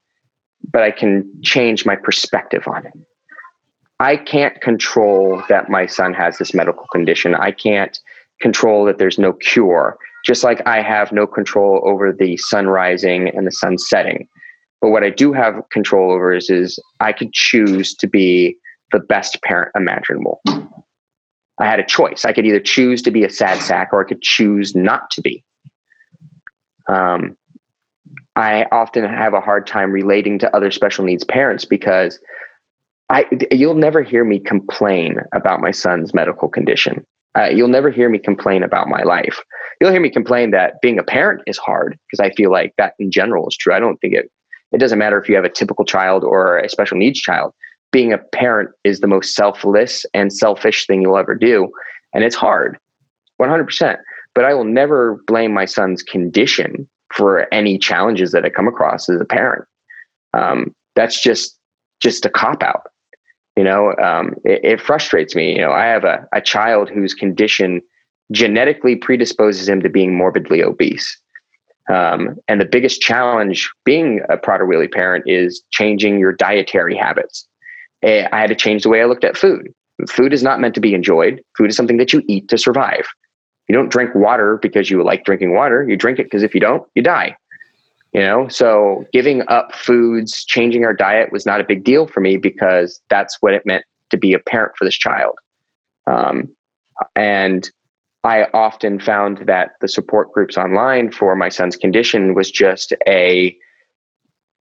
but i can change my perspective on it. I can't control that my son has this medical condition. I can't control that there's no cure. Just like i have no control over the sun rising and the sun setting but what i do have control over is, is i could choose to be the best parent imaginable I had a choice. I could either choose to be a sad sack or I could choose not to be. Um, I often have a hard time relating to other special needs parents because I you'll never hear me complain about my son's medical condition. Uh, you'll never hear me complain about my life. You'll hear me complain that being a parent is hard because I feel like that in general is true. I don't think it it doesn't matter if you have a typical child or a special needs child being a parent is the most selfless and selfish thing you'll ever do. And it's hard, 100%. But I will never blame my son's condition for any challenges that I come across as a parent. Um, that's just just a cop out. You know, um, it, it, frustrates me. You know, I have a, a child whose condition genetically predisposes him to being morbidly obese. Um, and the biggest challenge being a Prader-Willi parent is changing your dietary habits. Eh, I had to change the way I looked at food. Food is not meant to be enjoyed. Food is something that you eat to survive. You don't drink water because you like drinking water. You drink it because if you don't, you die. You know, so giving up foods, changing our diet was not a big deal for me because that's what it meant to be a parent for this child. Um, and I often found that the support groups online for my son's condition was just a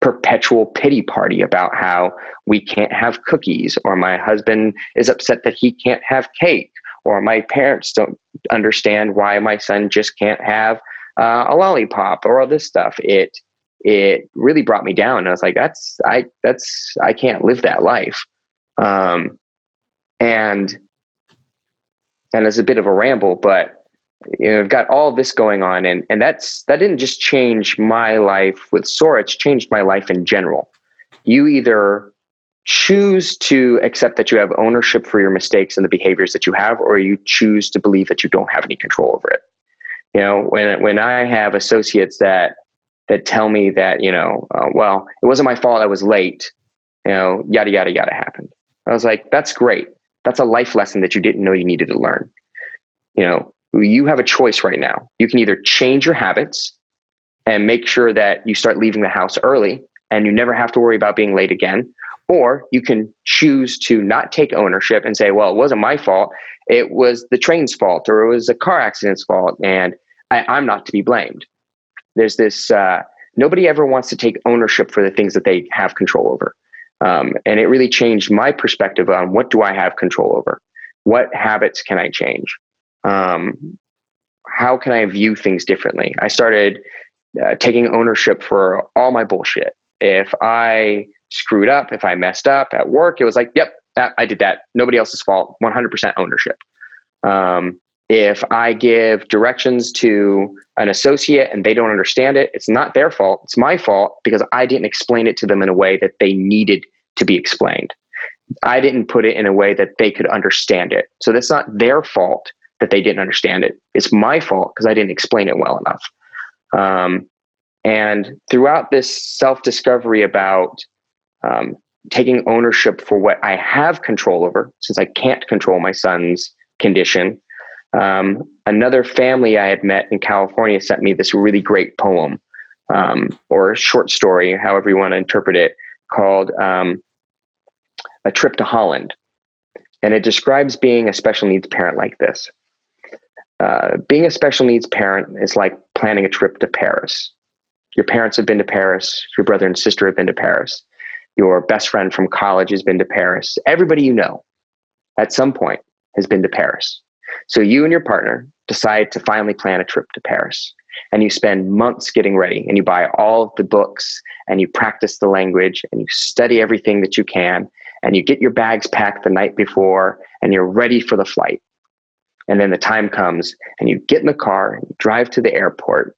perpetual pity party about how we can't have cookies or my husband is upset that he can't have cake or my parents don't understand why my son just can't have uh, a lollipop or all this stuff. It it really brought me down. I was like that's i that's i can't live that life. Um and and it's a bit of a ramble but you know, I've got all this going on, and and that's that didn't just change my life with Sora; it's changed my life in general. You either choose to accept that you have ownership for your mistakes and the behaviors that you have, or you choose to believe that you don't have any control over it. You know, when when I have associates that that tell me that you know, uh, well, it wasn't my fault; I was late. You know, yada yada yada happened. I was like, that's great. That's a life lesson that you didn't know you needed to learn. You know, you have a choice right now. You can either change your habits and make sure that you start leaving the house early and you never have to worry about being late again. Or you can choose to not take ownership and say, well, it wasn't my fault. It was the train's fault or it was a car accident's fault. And I, am not to be blamed. There's this, uh, nobody ever wants to take ownership for the things that they have control over. Um, and it really changed my perspective on what do I have control over? What habits can I change? um, how can I view things differently? I started uh, taking ownership for all my bullshit. If I screwed up, if I messed up at work, it was like, yep, that, I did that. Nobody else's fault. 100% ownership. Um, if I give directions to an associate and they don't understand it, it's not their fault. It's my fault because I didn't explain it to them in a way that they needed to be explained. I didn't put it in a way that they could understand it. So that's not their fault that they didn't understand it. It's my fault because I didn't explain it well enough. Um, and throughout this self discovery about um, taking ownership for what I have control over, since I can't control my son's condition, um, another family I had met in California sent me this really great poem um, or short story, however you want to interpret it, called um, A Trip to Holland. And it describes being a special needs parent like this. Uh, being a special needs parent is like planning a trip to Paris. Your parents have been to Paris. Your brother and sister have been to Paris. Your best friend from college has been to Paris. Everybody you know at some point has been to Paris. So you and your partner decide to finally plan a trip to Paris. And you spend months getting ready and you buy all of the books and you practice the language and you study everything that you can and you get your bags packed the night before and you're ready for the flight. And then the time comes and you get in the car and you drive to the airport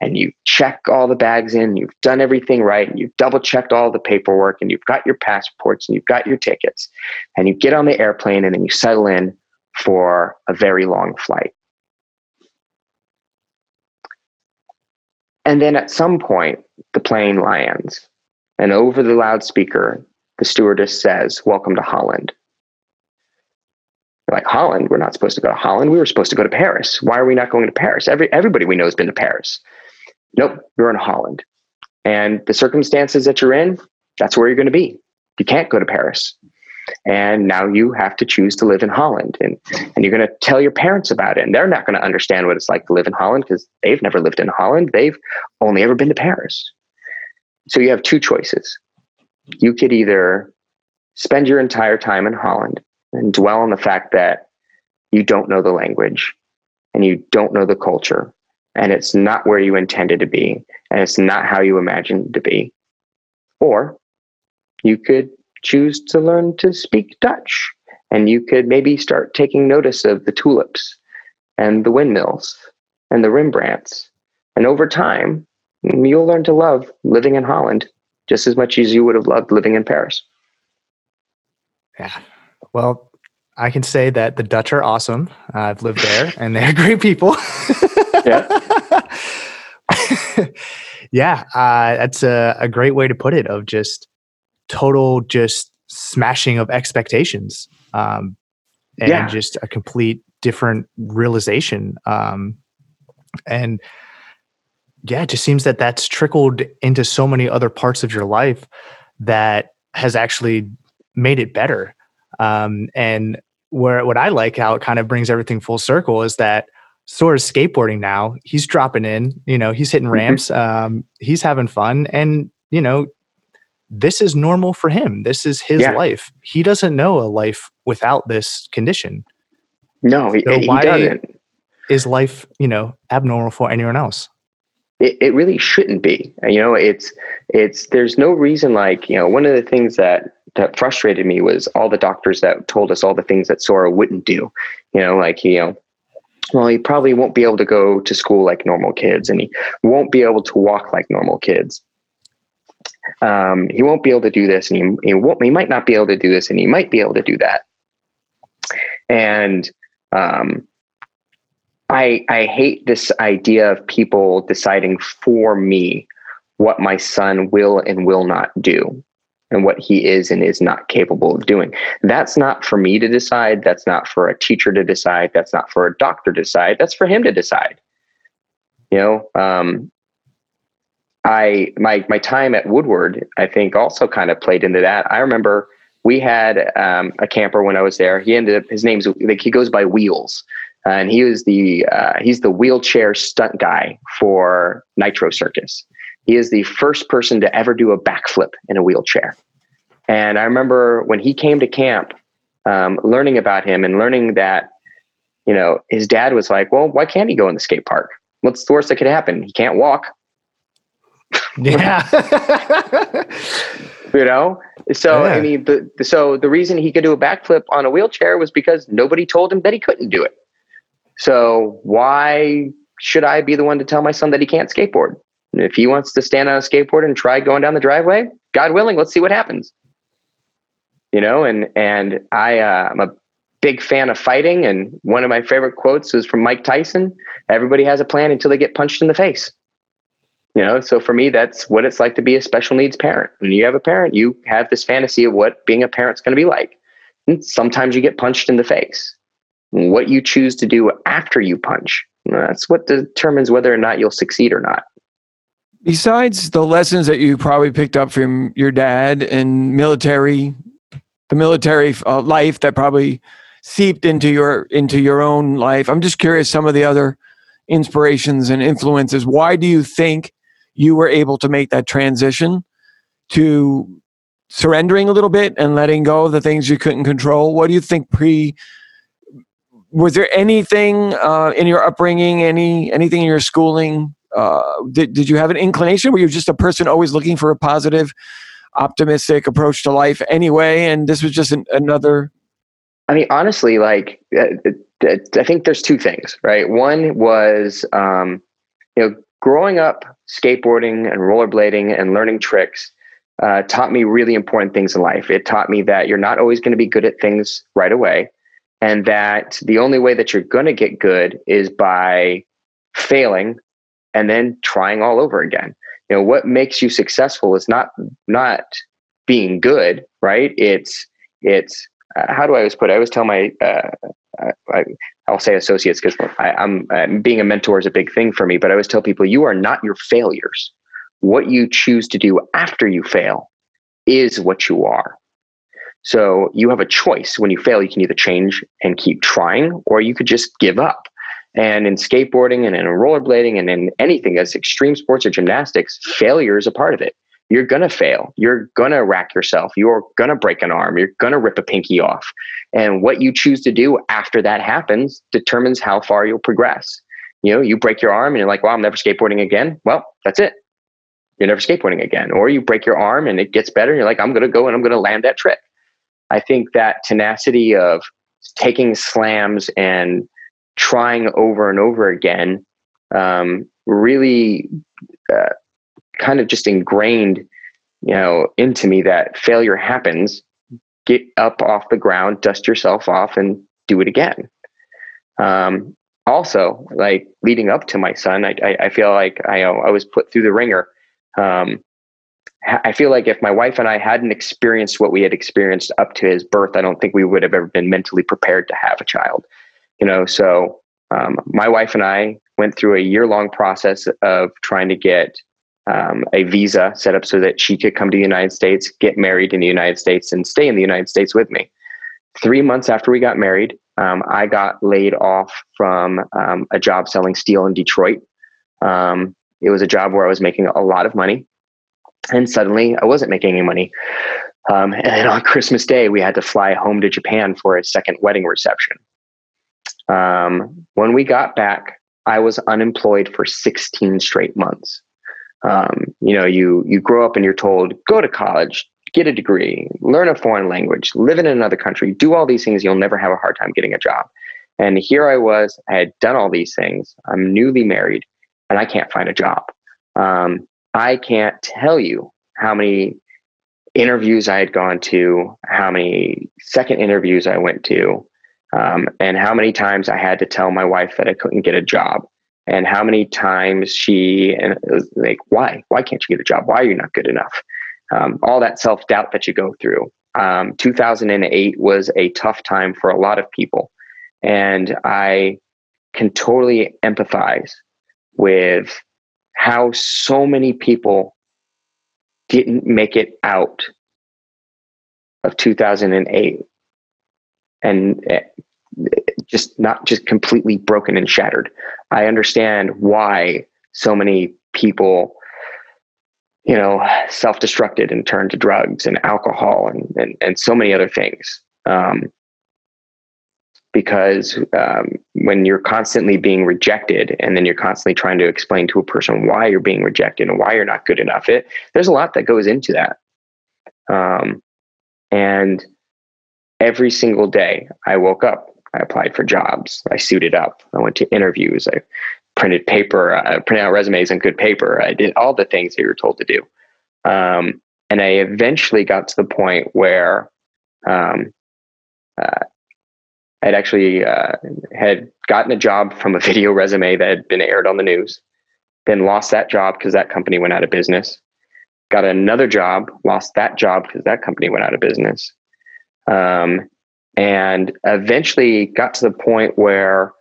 and you check all the bags in, you've done everything right, and you've double checked all the paperwork, and you've got your passports and you've got your tickets, and you get on the airplane and then you settle in for a very long flight. And then at some point, the plane lands, and over the loudspeaker, the stewardess says, Welcome to Holland. Like, Holland? We're not supposed to go to Holland. We were supposed to go to Paris. Why are we not going to Paris? Every, everybody we know has been to Paris. Nope, you're in Holland. And the circumstances that you're in, that's where you're going to be. You can't go to Paris. And now you have to choose to live in Holland. And, and you're going to tell your parents about it. And they're not going to understand what it's like to live in Holland because they've never lived in Holland. They've only ever been to Paris. So you have two choices. You could either spend your entire time in Holland and dwell on the fact that you don't know the language and you don't know the culture and it's not where you intended to be and it's not how you imagined it to be. Or you could choose to learn to speak Dutch and you could maybe start taking notice of the tulips and the windmills and the Rembrandts. And over time, you'll learn to love living in Holland just as much as you would have loved living in Paris. Yeah. Well, I can say that the Dutch are awesome. Uh, I've lived there and they're <laughs> great people. yeah. <laughs> yeah. Uh, that's a, a great way to put it of just total, just smashing of expectations. Um, and yeah. just a complete different realization. Um, and yeah, it just seems that that's trickled into so many other parts of your life that has actually made it better. Um, and where what I like how it kind of brings everything full circle is that sort of skateboarding now. He's dropping in, you know, he's hitting mm-hmm. ramps, um, he's having fun, and you know, this is normal for him. This is his yeah. life. He doesn't know a life without this condition. No, he, so he doesn't. Is life, you know, abnormal for anyone else? It, it really shouldn't be. You know, it's it's there's no reason like you know one of the things that that frustrated me was all the doctors that told us all the things that Sora wouldn't do. You know, like you know, well, he probably won't be able to go to school like normal kids, and he won't be able to walk like normal kids. Um, he won't be able to do this, and he, he won't. He might not be able to do this, and he might be able to do that. And um, I I hate this idea of people deciding for me what my son will and will not do and what he is and is not capable of doing. That's not for me to decide. That's not for a teacher to decide. That's not for a doctor to decide. That's for him to decide. You know, um, I my my time at Woodward, I think, also kind of played into that. I remember we had um, a camper when I was there. He ended up his name's like he goes by Wheels, and he was the uh, he's the wheelchair stunt guy for Nitro Circus. He is the first person to ever do a backflip in a wheelchair. And I remember when he came to camp, um, learning about him and learning that, you know, his dad was like, well, why can't he go in the skate park? What's the worst that could happen? He can't walk. <laughs> Yeah. you know? So, yeah. I mean, the, so the reason he could do a backflip on a wheelchair was because nobody told him that he couldn't do it. So why should I be the one to tell my son that he can't skateboard? if he wants to stand on a skateboard and try going down the driveway, God willing, let's see what happens. You know, and and I uh, I'm a big fan of fighting, and one of my favorite quotes is from Mike Tyson: "Everybody has a plan until they get punched in the face." You know, so for me, that's what it's like to be a special needs parent. When you have a parent, you have this fantasy of what being a parent's going to be like. And sometimes you get punched in the face. What you choose to do after you punch, that's what determines whether or not you'll succeed or not. Besides the lessons that you probably picked up from your dad and military, the military uh, life that probably seeped into your into your own life. I'm just curious some of the other inspirations and influences. Why do you think you were able to make that transition to surrendering a little bit and letting go of the things you couldn't control? What do you think pre was there anything uh, in your upbringing, any anything in your schooling uh, did, did you have an inclination? Were you just a person always looking for a positive optimistic approach to life anyway, and this was just an, another. I mean, honestly, like uh, uh, I think there's two things, right? One was, um, you know, growing up skateboarding and rollerblading and learning tricks uh, taught me really important things in life. It taught me that you're not always going to be good at things right away, and that the only way that you're going to get good is by failing and then trying all over again. You know, what makes you successful is not not being good, right? It's it's uh, how do I always put it? I always tell my uh, I, will say associates because I'm, I'm being a mentor is a big thing for me. But I always tell people you are not your failures. What you choose to do after you fail is what you are. So you have a choice. When you fail, you can either change and keep trying, or you could just give up. And in skateboarding and in rollerblading and in anything as extreme sports or gymnastics, failure is a part of it. You're going to fail. You're going to rack yourself. You're going to break an arm. You're going to rip a pinky off. And what you choose to do after that happens determines how far you'll progress. You know, you break your arm and you're like, well, I'm never skateboarding again. Well, that's it. You're never skateboarding again. Or you break your arm and it gets better. And you're like, I'm going to go and I'm going to land that trick. I think that tenacity of taking slams and trying over and over again um, really uh, kind of just ingrained you know into me that failure happens get up off the ground dust yourself off and do it again. Um, also like leading up to my son i, I, I feel like I, I was put through the ringer. Um, I feel like if my wife and I hadn't experienced what we had experienced up to his birth, I don't think we would have ever been mentally prepared to have a child you know? So um, my wife and i went through a year long process of trying to get um, a visa set up so that she could come to the united states get married in the united states and stay in the united states with me. Three months after we got married um, i got laid off from um, a job selling steel in detroit. Um, it was a job where i was making a lot of money and suddenly i wasn't making any money. Um, and on christmas day we had to fly home to japan for a second wedding reception. Um, when we got back, I was unemployed for 16 straight months. Um, you know, you you grow up and you're told go to college, get a degree, learn a foreign language, live in another country, do all these things. You'll never have a hard time getting a job. And here I was, I had done all these things. I'm newly married, and I can't find a job. Um, I can't tell you how many interviews I had gone to, how many second interviews I went to, um, and how many times I had to tell my wife that I couldn't get a job, and how many times she and like, why, why can't you get a job? Why are you not good enough? Um, all that self doubt that you go through. Um, 2008 was a tough time for a lot of people, and I can totally empathize with how so many people didn't make it out of 2008 and eh, just not just completely broken and shattered. I understand why so many people, you know, self destructed and turned to drugs and alcohol and, and, and so many other things. Um, because um, when you're constantly being rejected and then you're constantly trying to explain to a person why you're being rejected and why you're not good enough, it there's a lot that goes into that. Um, and every single day I woke up, I applied for jobs, I suited up, I went to interviews, I printed paper, I printed out resumes on good paper, I did all the things that you were told to do. Um, and I eventually got to the point where um, uh, I'd actually uh, had gotten a job from a <laughs> video resume that had been aired on the news, then lost that job because that company went out of business. Got another job, lost that job because that company went out of business. Um, and eventually got to the point where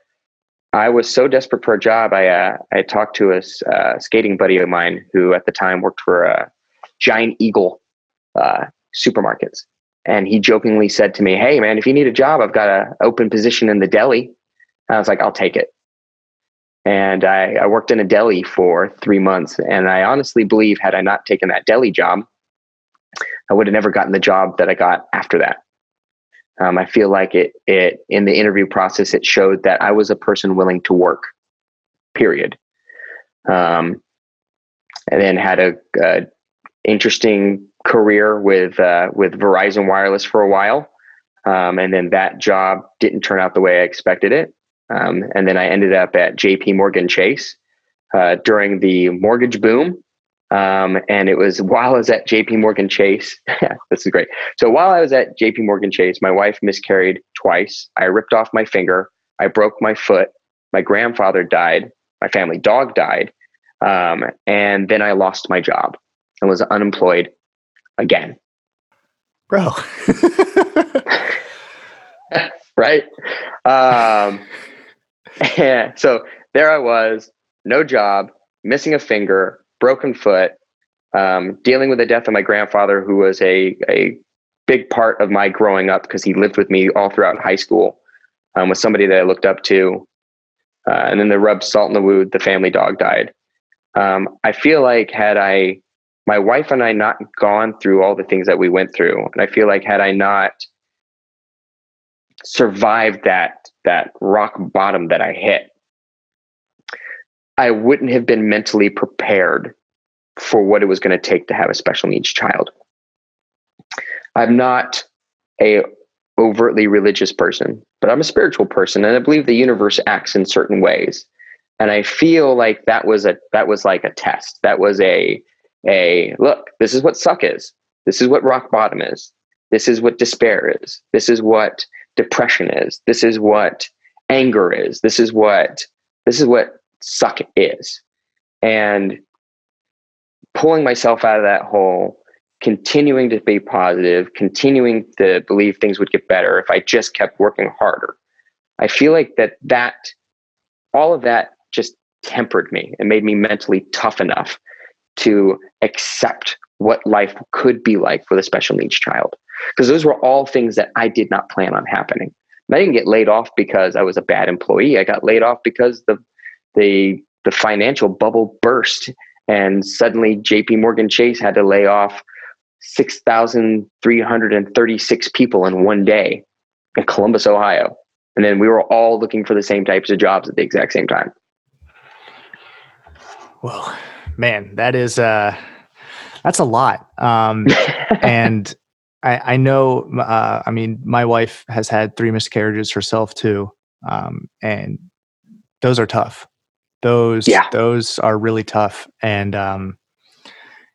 I was so desperate for a job. I uh, I talked to a uh, skating buddy of mine who at the time worked for a Giant Eagle uh, supermarkets, and he jokingly said to me, "Hey man, if you need a job, I've got an open position in the deli." And I was like, "I'll take it." And I, I worked in a deli for three months, and I honestly believe had I not taken that deli job, I would have never gotten the job that I got after that. Um, I feel like it, it in the interview process, it showed that I was a person willing to work, period. Um, and then had a, a, interesting career with uh, with Verizon Wireless for a while, um, and then that job didn't turn out the way I expected it. Um, and then I ended up at J.P. Morgan Chase uh, during the mortgage boom. Um, and it was while I was at J.P. Morgan Chase. <laughs> this is great. So while I was at J.P. Morgan Chase, my wife miscarried twice. I ripped off my finger. I broke my foot. My grandfather died. My family dog died. Um, and then I lost my job and was unemployed again. Bro. <laughs> right? Um, <laughs> yeah, so there I was, no job, missing a finger, broken foot, um, dealing with the death of my grandfather, who was a, a big part of my growing up because he lived with me all throughout high school, um, was somebody that I looked up to. Uh, and then the rub salt in the wound, the family dog died. Um, I feel like had I, my wife and I not gone through all the things that we went through, and I feel like had I not survived that that rock bottom that I hit, I wouldn't have been mentally prepared for what it was going to take to have a special needs child. I'm not a overtly religious person, but I'm a spiritual person and I believe the universe acts in certain ways. And I feel like that was a that was like a test. That was a a look, this is what suck is. This is what rock bottom is. This is what despair is. This is what depression is. This is what anger is. This is what this is what suck is. And pulling myself out of that hole, continuing to be positive, continuing to believe things would get better if I just kept working harder. I feel like that that all of that just tempered me and made me mentally tough enough to accept what life could be like for the special needs child. Because those were all things that I did not plan on happening. And I didn't get laid off because I was a bad employee. I got laid off because the the the financial bubble burst and suddenly JP Morgan Chase had to lay off 6,336 people in one day in Columbus, Ohio. And then we were all looking for the same types of jobs at the exact same time. Well, man, that is uh that's a lot. Um <laughs> and I, I know uh I mean my wife has had three miscarriages herself too. Um and those are tough. Those Yeah. those are really tough. And um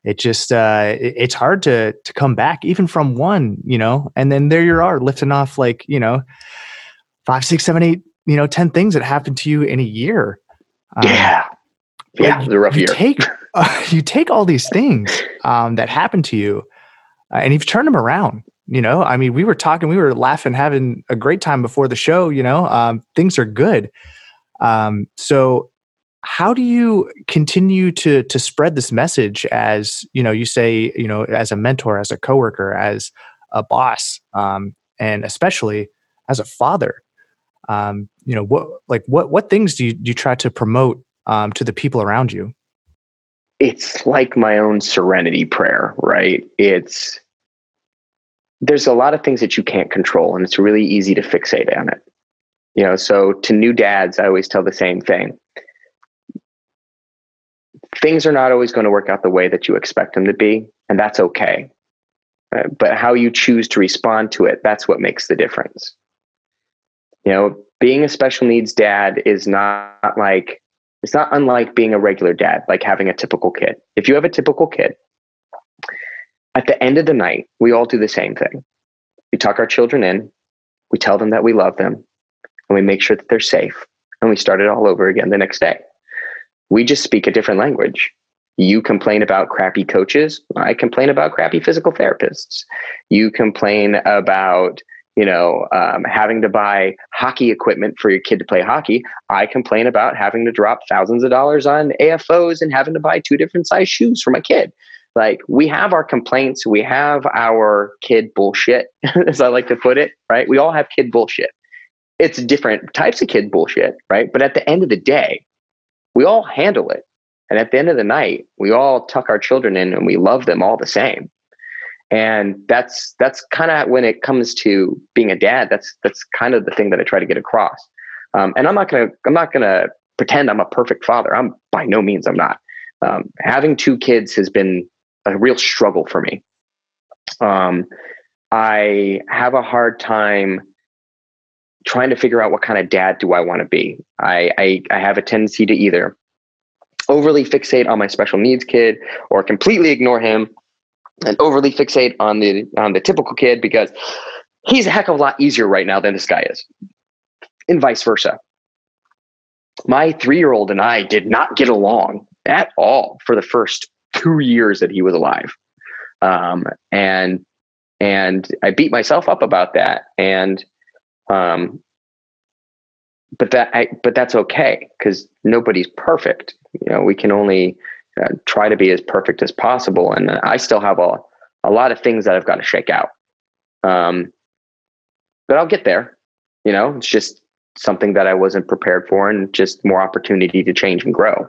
it just uh it- it's hard to to come back even from one, you know, and then there you are lifting off like, you know, five, six, seven, eight, you know, ten things that happened to you in a year. Um, yeah. Yeah, a rough you year. take <laughs> uh, you take all these things um, that happen to you, uh, and you've turned them around. You know, I mean, we were talking, we were laughing, having a great time before the show. You know, um, things are good. Um, so, how do you continue to to spread this message as you know? You say, you know, as a mentor, as a coworker, as a boss, um, and especially as a father. Um, you know, what like what what things do you do you try to promote um, to the people around you? it's like my own serenity prayer, right? It's there's a lot of things that you can't control, and it's really easy to fixate on it. You know, so to new dads, I always tell the same thing. Things are not always going to work out the way that you expect them to be, and that's okay. Uh, but how you choose to respond to it, that's what makes the difference. You know, being a special needs dad is not like it's not unlike being a regular dad, like having a typical kid. If you have a typical kid, at the end of the night, we all do the same thing. We tuck our children in, we tell them that we love them, and we make sure that they're safe, and we start it all over again the next day. We just speak a different language. You complain about crappy coaches, I complain about crappy physical therapists. You complain about you know, um, having to buy hockey equipment for your kid to play hockey. I complain about having to drop thousands of dollars on AFOs and having to buy two different size shoes for my kid. Like we have our complaints, we have our kid bullshit, <laughs> as I like to put it, right? We all have kid bullshit. It's different types of kid bullshit, right? But at the end of the day, we all handle it. And at the end of the night, we all tuck our children in and we love them all the same. And that's that's kind of when it comes to being a dad that's that's kind of the thing that i try to get across. Um, and i'm not gonna i'm not gonna pretend i'm a perfect father. I'm by no means i'm not. Um, having two kids has been a real struggle for me. Um, I have a hard time trying to figure out what kind of dad do I want to be. I, I, I have a tendency to either overly fixate on my special needs kid or completely ignore him and overly fixate on the on the typical kid because he's a heck of a lot easier right now than this guy is and vice versa my three-year-old and i did not get along at all for the first two years that he was alive um, and and i beat myself up about that and um, but that I, but that's okay because nobody's perfect. You know we can only uh, try to be as perfect as possible and i still have a, a lot of things that i've got to shake out. Um, but i'll get there. You know it's just something that i wasn't prepared for and just more opportunity to change and grow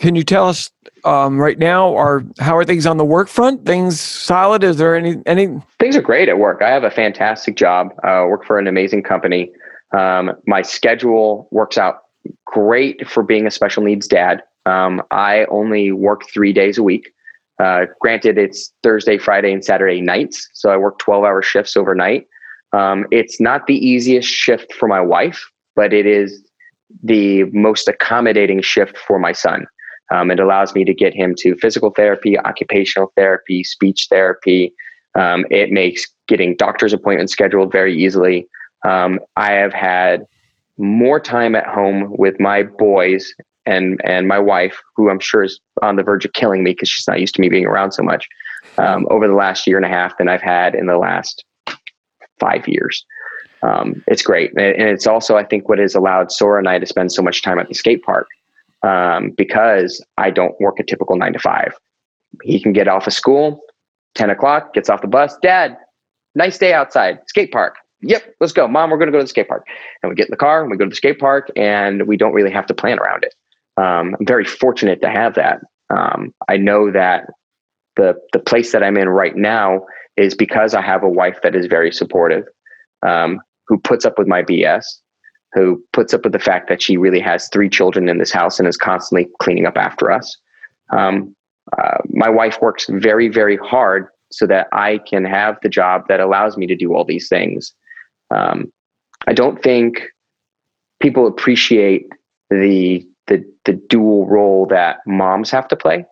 can you tell us um, right now are how are things on the work front things solid is there any any things are great at work i have a fantastic job uh, work for an amazing company um, my schedule works out great for being a special needs dad. Um, I only work three days a week. Uh, granted, it's Thursday, Friday, and Saturday nights, so I work 12 hour shifts overnight. Um, it's not the easiest shift for my wife, but it is the most accommodating shift for my son. Um, it allows me to get him to physical therapy, occupational therapy, speech therapy. Um, it makes getting doctor's appointments scheduled very easily. Um, I have had more time at home with my boys and and my wife, who I'm sure is on the verge of killing me because she's not used to me being around so much, um, over the last year and a half than I've had in the last five years. Um, it's great, and it's also I think what has allowed Sora and I to spend so much time at the skate park um, because I don't work a typical nine to five. He can get off of school, ten o'clock, gets off the bus. Dad, nice day outside, skate park yep, let's go. Mom, we're going to go to the skate park. And we get in the car and we go to the skate park and we don't really have to plan around it. Um, I'm very fortunate to have that. Um, I know that the, the place that I'm in right now is because I have a wife that is very supportive, um, who puts up with my BS, who puts up with the fact that she really has three children in this house and is constantly cleaning up after us. Um, uh, my wife works very, very hard so that I can have the job that allows me to do all these things. Um, I don't think people appreciate the, the the dual role that moms have to play.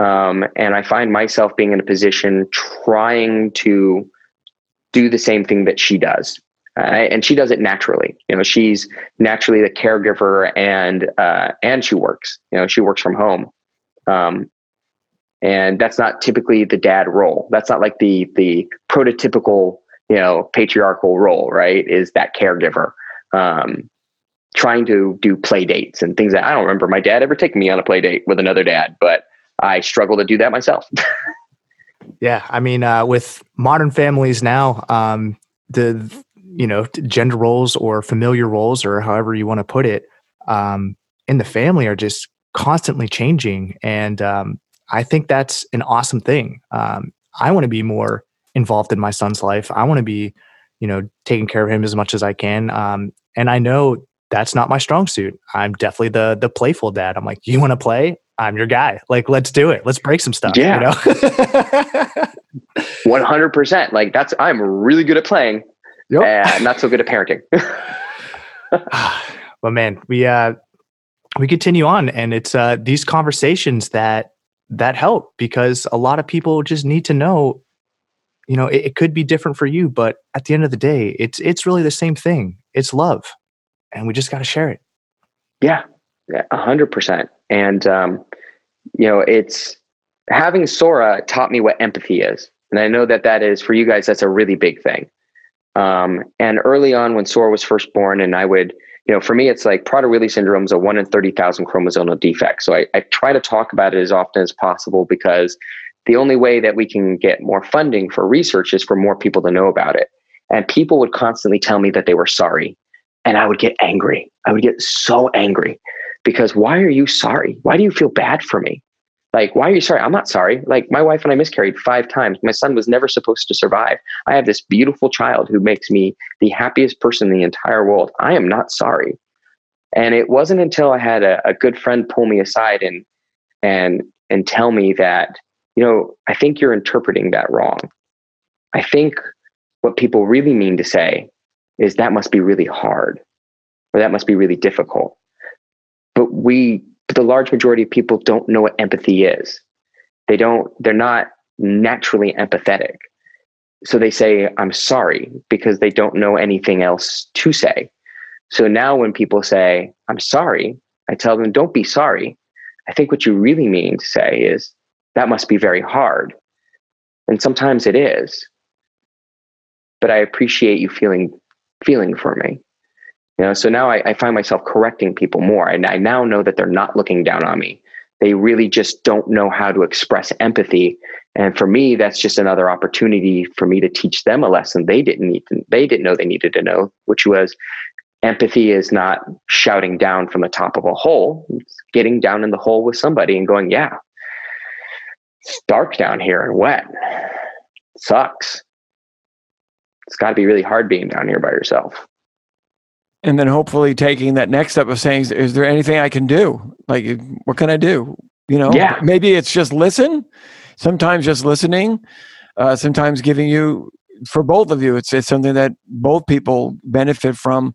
Um, and I find myself being in a position trying to do the same thing that she does. Uh, and she does it naturally. You know, she's naturally the caregiver, and uh, and she works. You know, she works from home, um, and that's not typically the dad role. That's not like the the prototypical you know patriarchal role right is that caregiver um, trying to do play dates and things that i don't remember my dad ever taking me on a play date with another dad but i struggle to do that myself <laughs> yeah i mean uh, with modern families now um, the you know gender roles or familiar roles or however you want to put it um, in the family are just constantly changing and um, i think that's an awesome thing um, i want to be more involved in my son's life. I want to be, you know, taking care of him as much as I can. Um, and I know that's not my strong suit. I'm definitely the the playful dad. I'm like, you want to play? I'm your guy. Like, let's do it. Let's break some stuff. Yeah. <laughs> One hundred percent. Like that's I'm really good at playing. Yep. And not so good at parenting. <laughs> but man, we uh we continue on and it's uh these conversations that that help because a lot of people just need to know you know it, it, could be different for you but at the end of the day it's it's really the same thing. It's love and we just got to share it. Yeah a hundred percent. And um you know it's having sora taught me what empathy is and i know that that is for you guys that's a really big thing um and early on when sora was first born and i would you know, for me, it's like Prader-Willi syndrome is a one in 30,000 chromosomal defect. So I, I try to talk about it as often as possible because the only way that we can get more funding for research is for more people to know about it. And people would constantly tell me that they were sorry. And I would get angry. I would get so angry because why are you sorry? Why do you feel bad for me? Like, why are you sorry? I'm not sorry. Like, my wife and I miscarried five times. My son was never supposed to survive. I have this beautiful child who makes me the happiest person in the entire world. I am not sorry. And it wasn't until I had a, a good friend pull me aside and and and tell me that you know, I think you're interpreting that wrong. I think what people really mean to say is that must be really hard or that must be really difficult. But we, the large majority of people don't know what empathy is. They don't, they're not naturally empathetic. So they say, I'm sorry, because they don't know anything else to say. So now when people say, I'm sorry, I tell them, don't be sorry. I think what you really mean to say is, that must be very hard. And sometimes it is. But I appreciate you feeling feeling for me. You know, so now I, I find myself correcting people more. And I now know that they're not looking down on me. They really just don't know how to express empathy. And for me, that's just another opportunity for me to teach them a lesson they didn't need to, they didn't know they needed to know, which was empathy is not shouting down from the top of a hole. It's getting down in the hole with somebody and going, yeah, it's dark down here and wet. It sucks. It's got to be really hard being down here by yourself and then hopefully taking that next step of saying is there anything i can do? Like what can i do? You know yeah. maybe it's just listen sometimes just listening uh, sometimes giving you for both of you it's, it's something that both people benefit from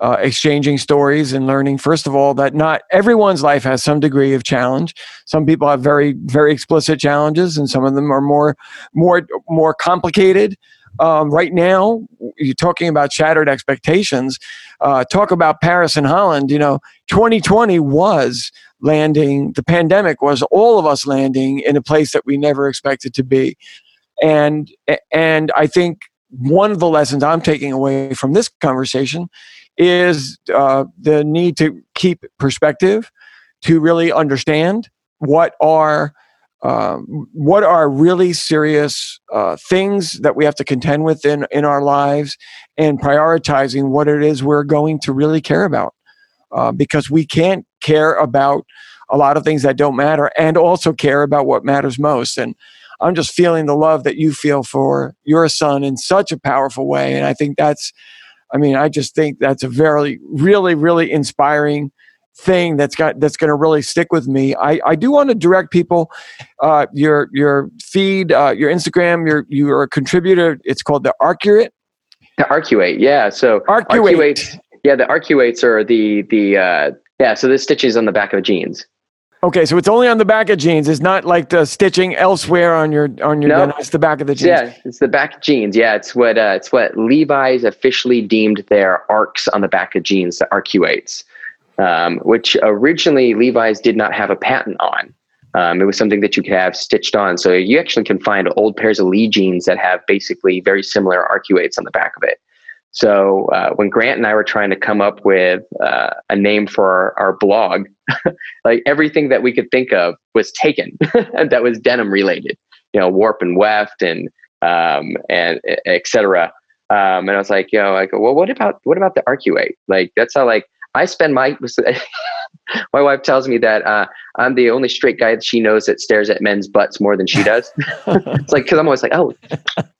uh, exchanging stories and learning. First of all that not everyone's life has some degree of challenge. Some people have very very explicit challenges and some of them are more more more complicated um, right now, you're talking about shattered expectations. Uh, talk about Paris and Holland. You know, 2020 was landing. The pandemic was all of us landing in a place that we never expected to be, and and I think one of the lessons I'm taking away from this conversation is uh, the need to keep perspective, to really understand what are um, what are really serious uh, things that we have to contend with in, in our lives and prioritizing what it is we're going to really care about? Uh, because we can't care about a lot of things that don't matter and also care about what matters most. And i'm just feeling the love that you feel for your son in such a powerful way. And i think that's i mean i just think that's a very really really inspiring thing that's got that's going to really stick with me. I, I do want to direct people uh, your your feed, uh, your Instagram. You're you're a contributor. It's called the Arcuate. The Arcuate, yeah. So Arcuate. Arcuates, yeah. The Arcuates are the the uh, yeah. So the stitches on the back of jeans. Okay, so it's only on the back of jeans. It's not like the stitching elsewhere on your on your. No, it's the back of the jeans. Yeah, it's the back of jeans. Yeah, it's what uh, it's what Levi's officially deemed their arcs on the back of jeans, the arcuates um, which originally Levi's did not have a patent on. Um, it was something that you could have stitched on. So you actually can find old pairs of Lee jeans that have basically very similar arcuates on the back of it. So uh, when Grant and I were trying to come up with uh, a name for our, our blog, <laughs> like everything that we could think of was taken <laughs> that was denim related, you know, warp and weft and um, and etc. Um, and I was like, you know, like, well, what about what about the arcuate? Like that's how like I spend my <laughs> my wife tells me that uh, I'm the only straight guy that she knows that stares at men's butts more than she does. <laughs> it's like because I'm always like, oh,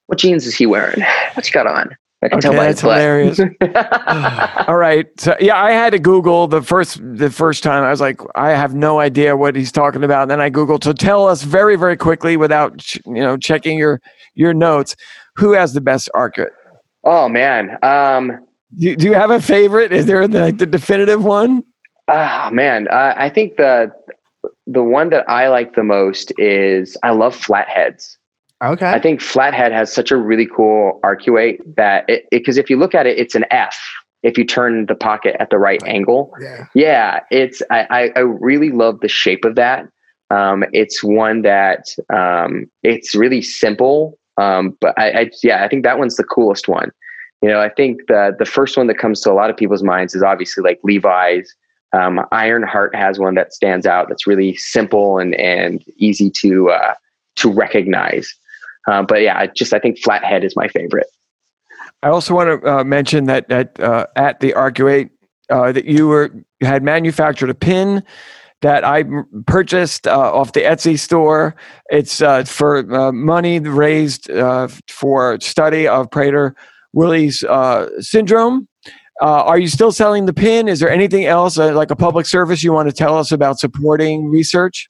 what jeans is he wearing? What's he got on? I can okay, tell by that's hilarious. <laughs> <sighs> All right, so yeah, I had to Google the first the first time. I was like, I have no idea what he's talking about. And then I Googled. So tell us very very quickly without ch- you know checking your your notes. Who has the best arcuate? Oh man, um, do, do you have a favorite? Is there the, like the definitive one? Ah, oh, man, uh, I think the the one that I like the most is I love flatheads. Okay. I think flathead has such a really cool arcuate that it because if you look at it, it's an F. If you turn the pocket at the right angle, yeah, yeah, it's I I really love the shape of that. Um, it's one that um, it's really simple, um, but I, I yeah I think that one's the coolest one. You know, I think the the first one that comes to a lot of people's minds is obviously like Levi's. Um, Ironheart has one that stands out. That's really simple and and easy to uh, to recognize. Uh, but yeah, I just I think Flathead is my favorite. I also want to uh, mention that at uh, at the Arcuate uh, that you were had manufactured a pin that I purchased uh, off the Etsy store. It's uh, for uh, money raised uh, for study of Prader Willis uh, syndrome. Uh, are you still selling the pin? Is there anything else, uh, like a public service, you want to tell us about supporting research?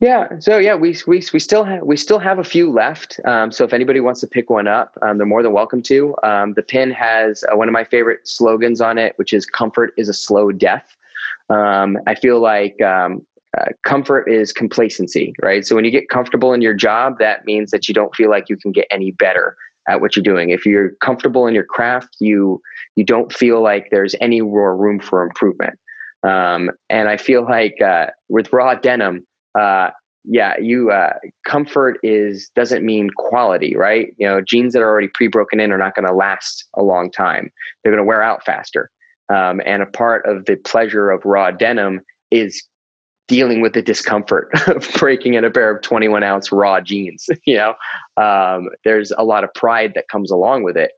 Yeah. So yeah, we we we still have we still have a few left. Um, so if anybody wants to pick one up, um, they're more than welcome to. Um, the pin has uh, one of my favorite slogans on it, which is "Comfort is a slow death." Um, I feel like um, uh, comfort is complacency, right? So when you get comfortable in your job, that means that you don't feel like you can get any better at what you're doing. If you're comfortable in your craft, you you don't feel like there's any more room for improvement. Um, and I feel like uh, with raw denim uh, yeah, you uh, comfort is doesn't mean quality, right? You know, jeans that are already pre-broken in are not going to last a long time. They're going to wear out faster. Um, and a part of the pleasure of raw denim is dealing with the discomfort <laughs> of breaking in a pair of 21 ounce raw jeans. <laughs> you know, um, there's a lot of pride that comes along with it.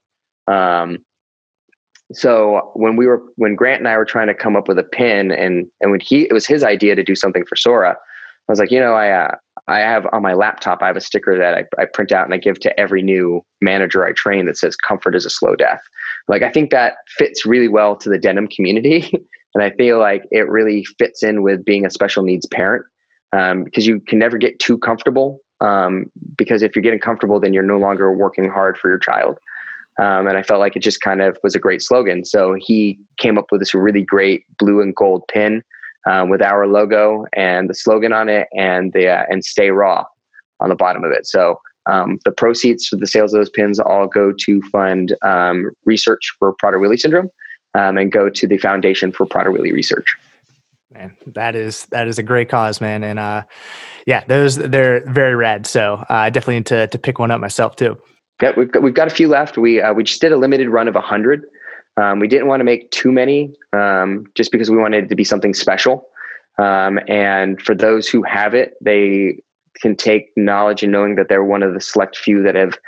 Um, so when we were when Grant and I were trying to come up with a pin, and and when he it was his idea to do something for Sora I was like, you know, I uh, I have on my laptop, I have a sticker that I, I print out and I give to every new manager I train that says "Comfort is a slow death." Like, I think that fits really well to the denim community, <laughs> and I feel like it really fits in with being a special needs parent um, because you can never get too comfortable. Um, because if you're getting comfortable, then you're no longer working hard for your child. Um, and I felt like it just kind of was a great slogan. So he came up with this really great blue and gold pin um, with our logo and the slogan on it and the uh, and stay raw on the bottom of it. So um, the proceeds for the sales of those pins all go to fund um, research for Prader-Willi syndrome um, and go to the Foundation for Prader-Willi Research. Man, that is that is a great cause, man, and uh, yeah, those they're very rad. So uh, I definitely need to to pick one up myself too. Yeah, we've got, we've got a few left. We uh, we just did a limited run of hundred. Um, we didn't want to make too many um, just because we wanted it to be something special. Um, and for those who have it, they can take knowledge and knowing that they're one of the select few that have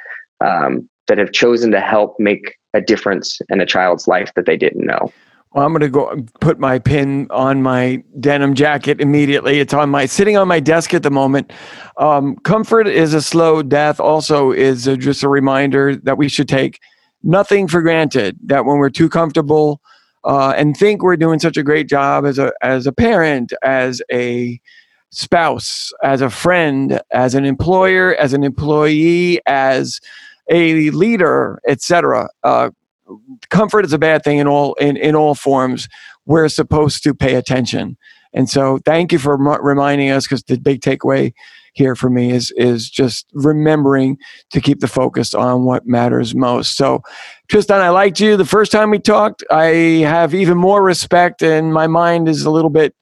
um, that have chosen to help make a difference in a child's life that they didn't know. Well, I'm going to go put my pin on my denim jacket immediately. It's on my sitting on my desk at the moment. Um, comfort is a slow death. Also, is a, just a reminder that we should take nothing for granted. That when we're too comfortable uh, and think we're doing such a great job as a as a parent, as a spouse, as a friend, as an employer, as an employee, as a leader, etc. Uh, comfort is a bad thing in all in, in all forms. We're supposed to pay attention, and so thank you for m- reminding us because the big takeaway here for me is is just remembering to keep the focus on what matters most. So, Tristan, I liked you the first time we talked. I have even more respect, and my mind is a little bit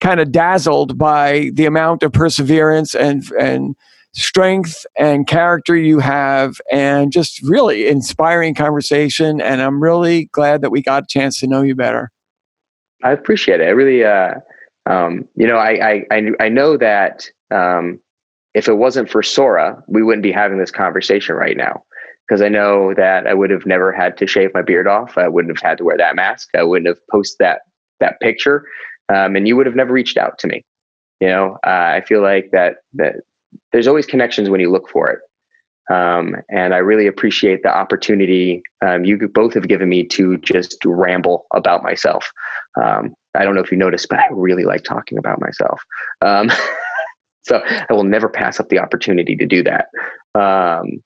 kind of dazzled by the amount of perseverance and and strength and character you have and just really inspiring conversation and i'm really glad that we got a chance to know you better i appreciate it i really uh um you know i i i know that um if it wasn't for Sora, we wouldn't be having this conversation right now. Because I know that I would have never had to shave my beard off. I wouldn't have had to wear that mask. I wouldn't have posted that that picture, um, and you would have never reached out to me. You know, uh, I feel like that that there's always connections when you look for it. Um, and I really appreciate the opportunity um, you both have given me to just ramble about myself. Um, I don't know if you noticed, <laughs> but I really like talking about myself. Um, <laughs> so I will never pass up the opportunity to do that. Um,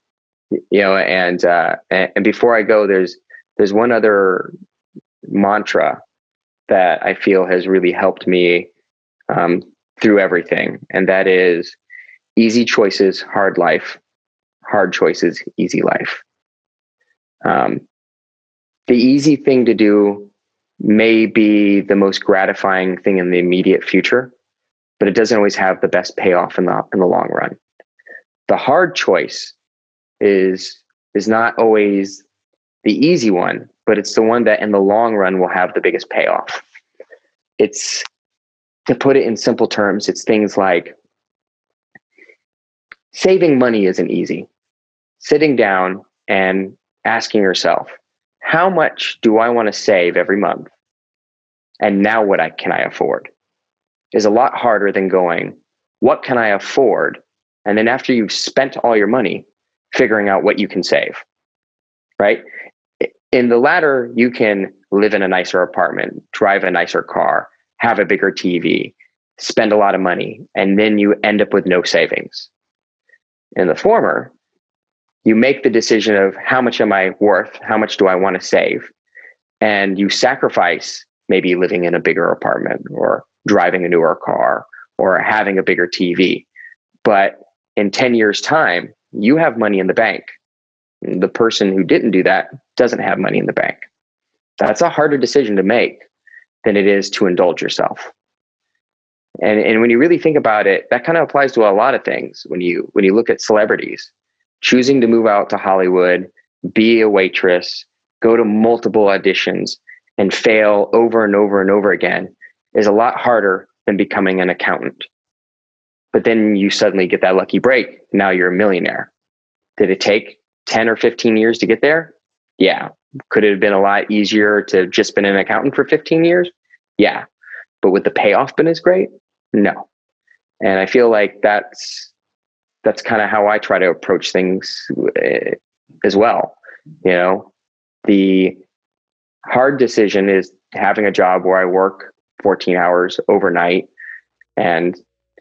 you know, and, uh, and, and before I go, there's there's one other mantra that I feel has really helped me um, through everything, and that is easy choices, hard life, hard choices, easy life. Um, the easy thing to do may be the most gratifying thing in the immediate future but it doesn't always have the best payoff in the in the long run. The hard choice is is not always the easy one, but it's the one that in the long run will have the biggest payoff. It's to put it in simple terms, it's things like saving money isn't easy. Sitting down and asking yourself, how much do I want to save every month? And now what I can I afford? is a lot harder than going, what can I afford? And then after you've spent all your money, figuring out what you can save, right? In the latter, you can live in a nicer apartment, drive a nicer car, have a bigger TV, spend a lot of money, and then you end up with no savings. In the former, you make the decision of how much am I worth? How much do I want to save? And you sacrifice maybe living in a bigger apartment or driving a newer car or having a bigger TV. But in 10 years' time, you have money in the bank. The person who didn't do that doesn't have money in the bank. That's a harder decision to make than it is to indulge yourself. And, and when you really think about it, that kind of applies to a lot of things. When you when you look at celebrities, choosing to move out to Hollywood, be a waitress, go to multiple auditions, and fail over and over and over again is a lot harder than becoming an accountant. But then you suddenly get that lucky break. Now you're a millionaire. Did it take 10 or 15 years to get there? Yeah. Could it have been a lot easier to just been an accountant for 15 years? Yeah. But would the payoff been as great? No. And I feel like that's that's kind of how I try to approach things eh, as well. You know, the hard decision is having a job where I work 14 hours overnight and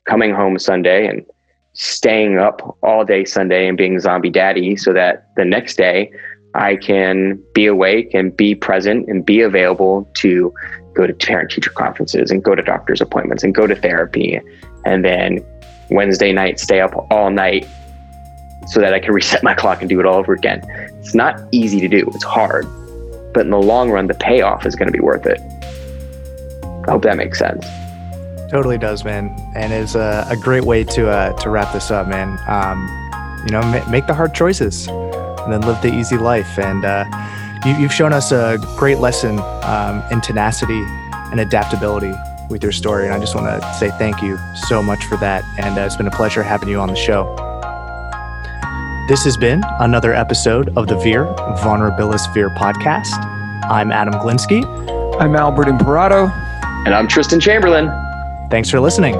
coming home Sunday and staying up all day Sunday and being zombie daddy so that the next day I can be awake and be present and be available to go to parent teacher conferences and go to doctor's appointments and go to therapy and then Wednesday night stay up all night so that I can <laughs> reset my clock and do it all over again. It's not easy to do. It's hard. But in the long run the payoff is going to be worth it. I hope that makes sense. Totally does, man, and is a, a great way to uh, to wrap this up, man. Um, you know, ma- make the hard choices, and then live the easy life. And uh, you, have shown us a great lesson um, in tenacity and adaptability with your story, and I just want to say thank you so much for that. And uh, it's been a pleasure having you on the show. This has been another episode of the Vir Vulnerabilis Vir podcast. I'm Adam Glinsky. I'm Albert Imperato. And I'm Tristan Chamberlain. Thanks for listening.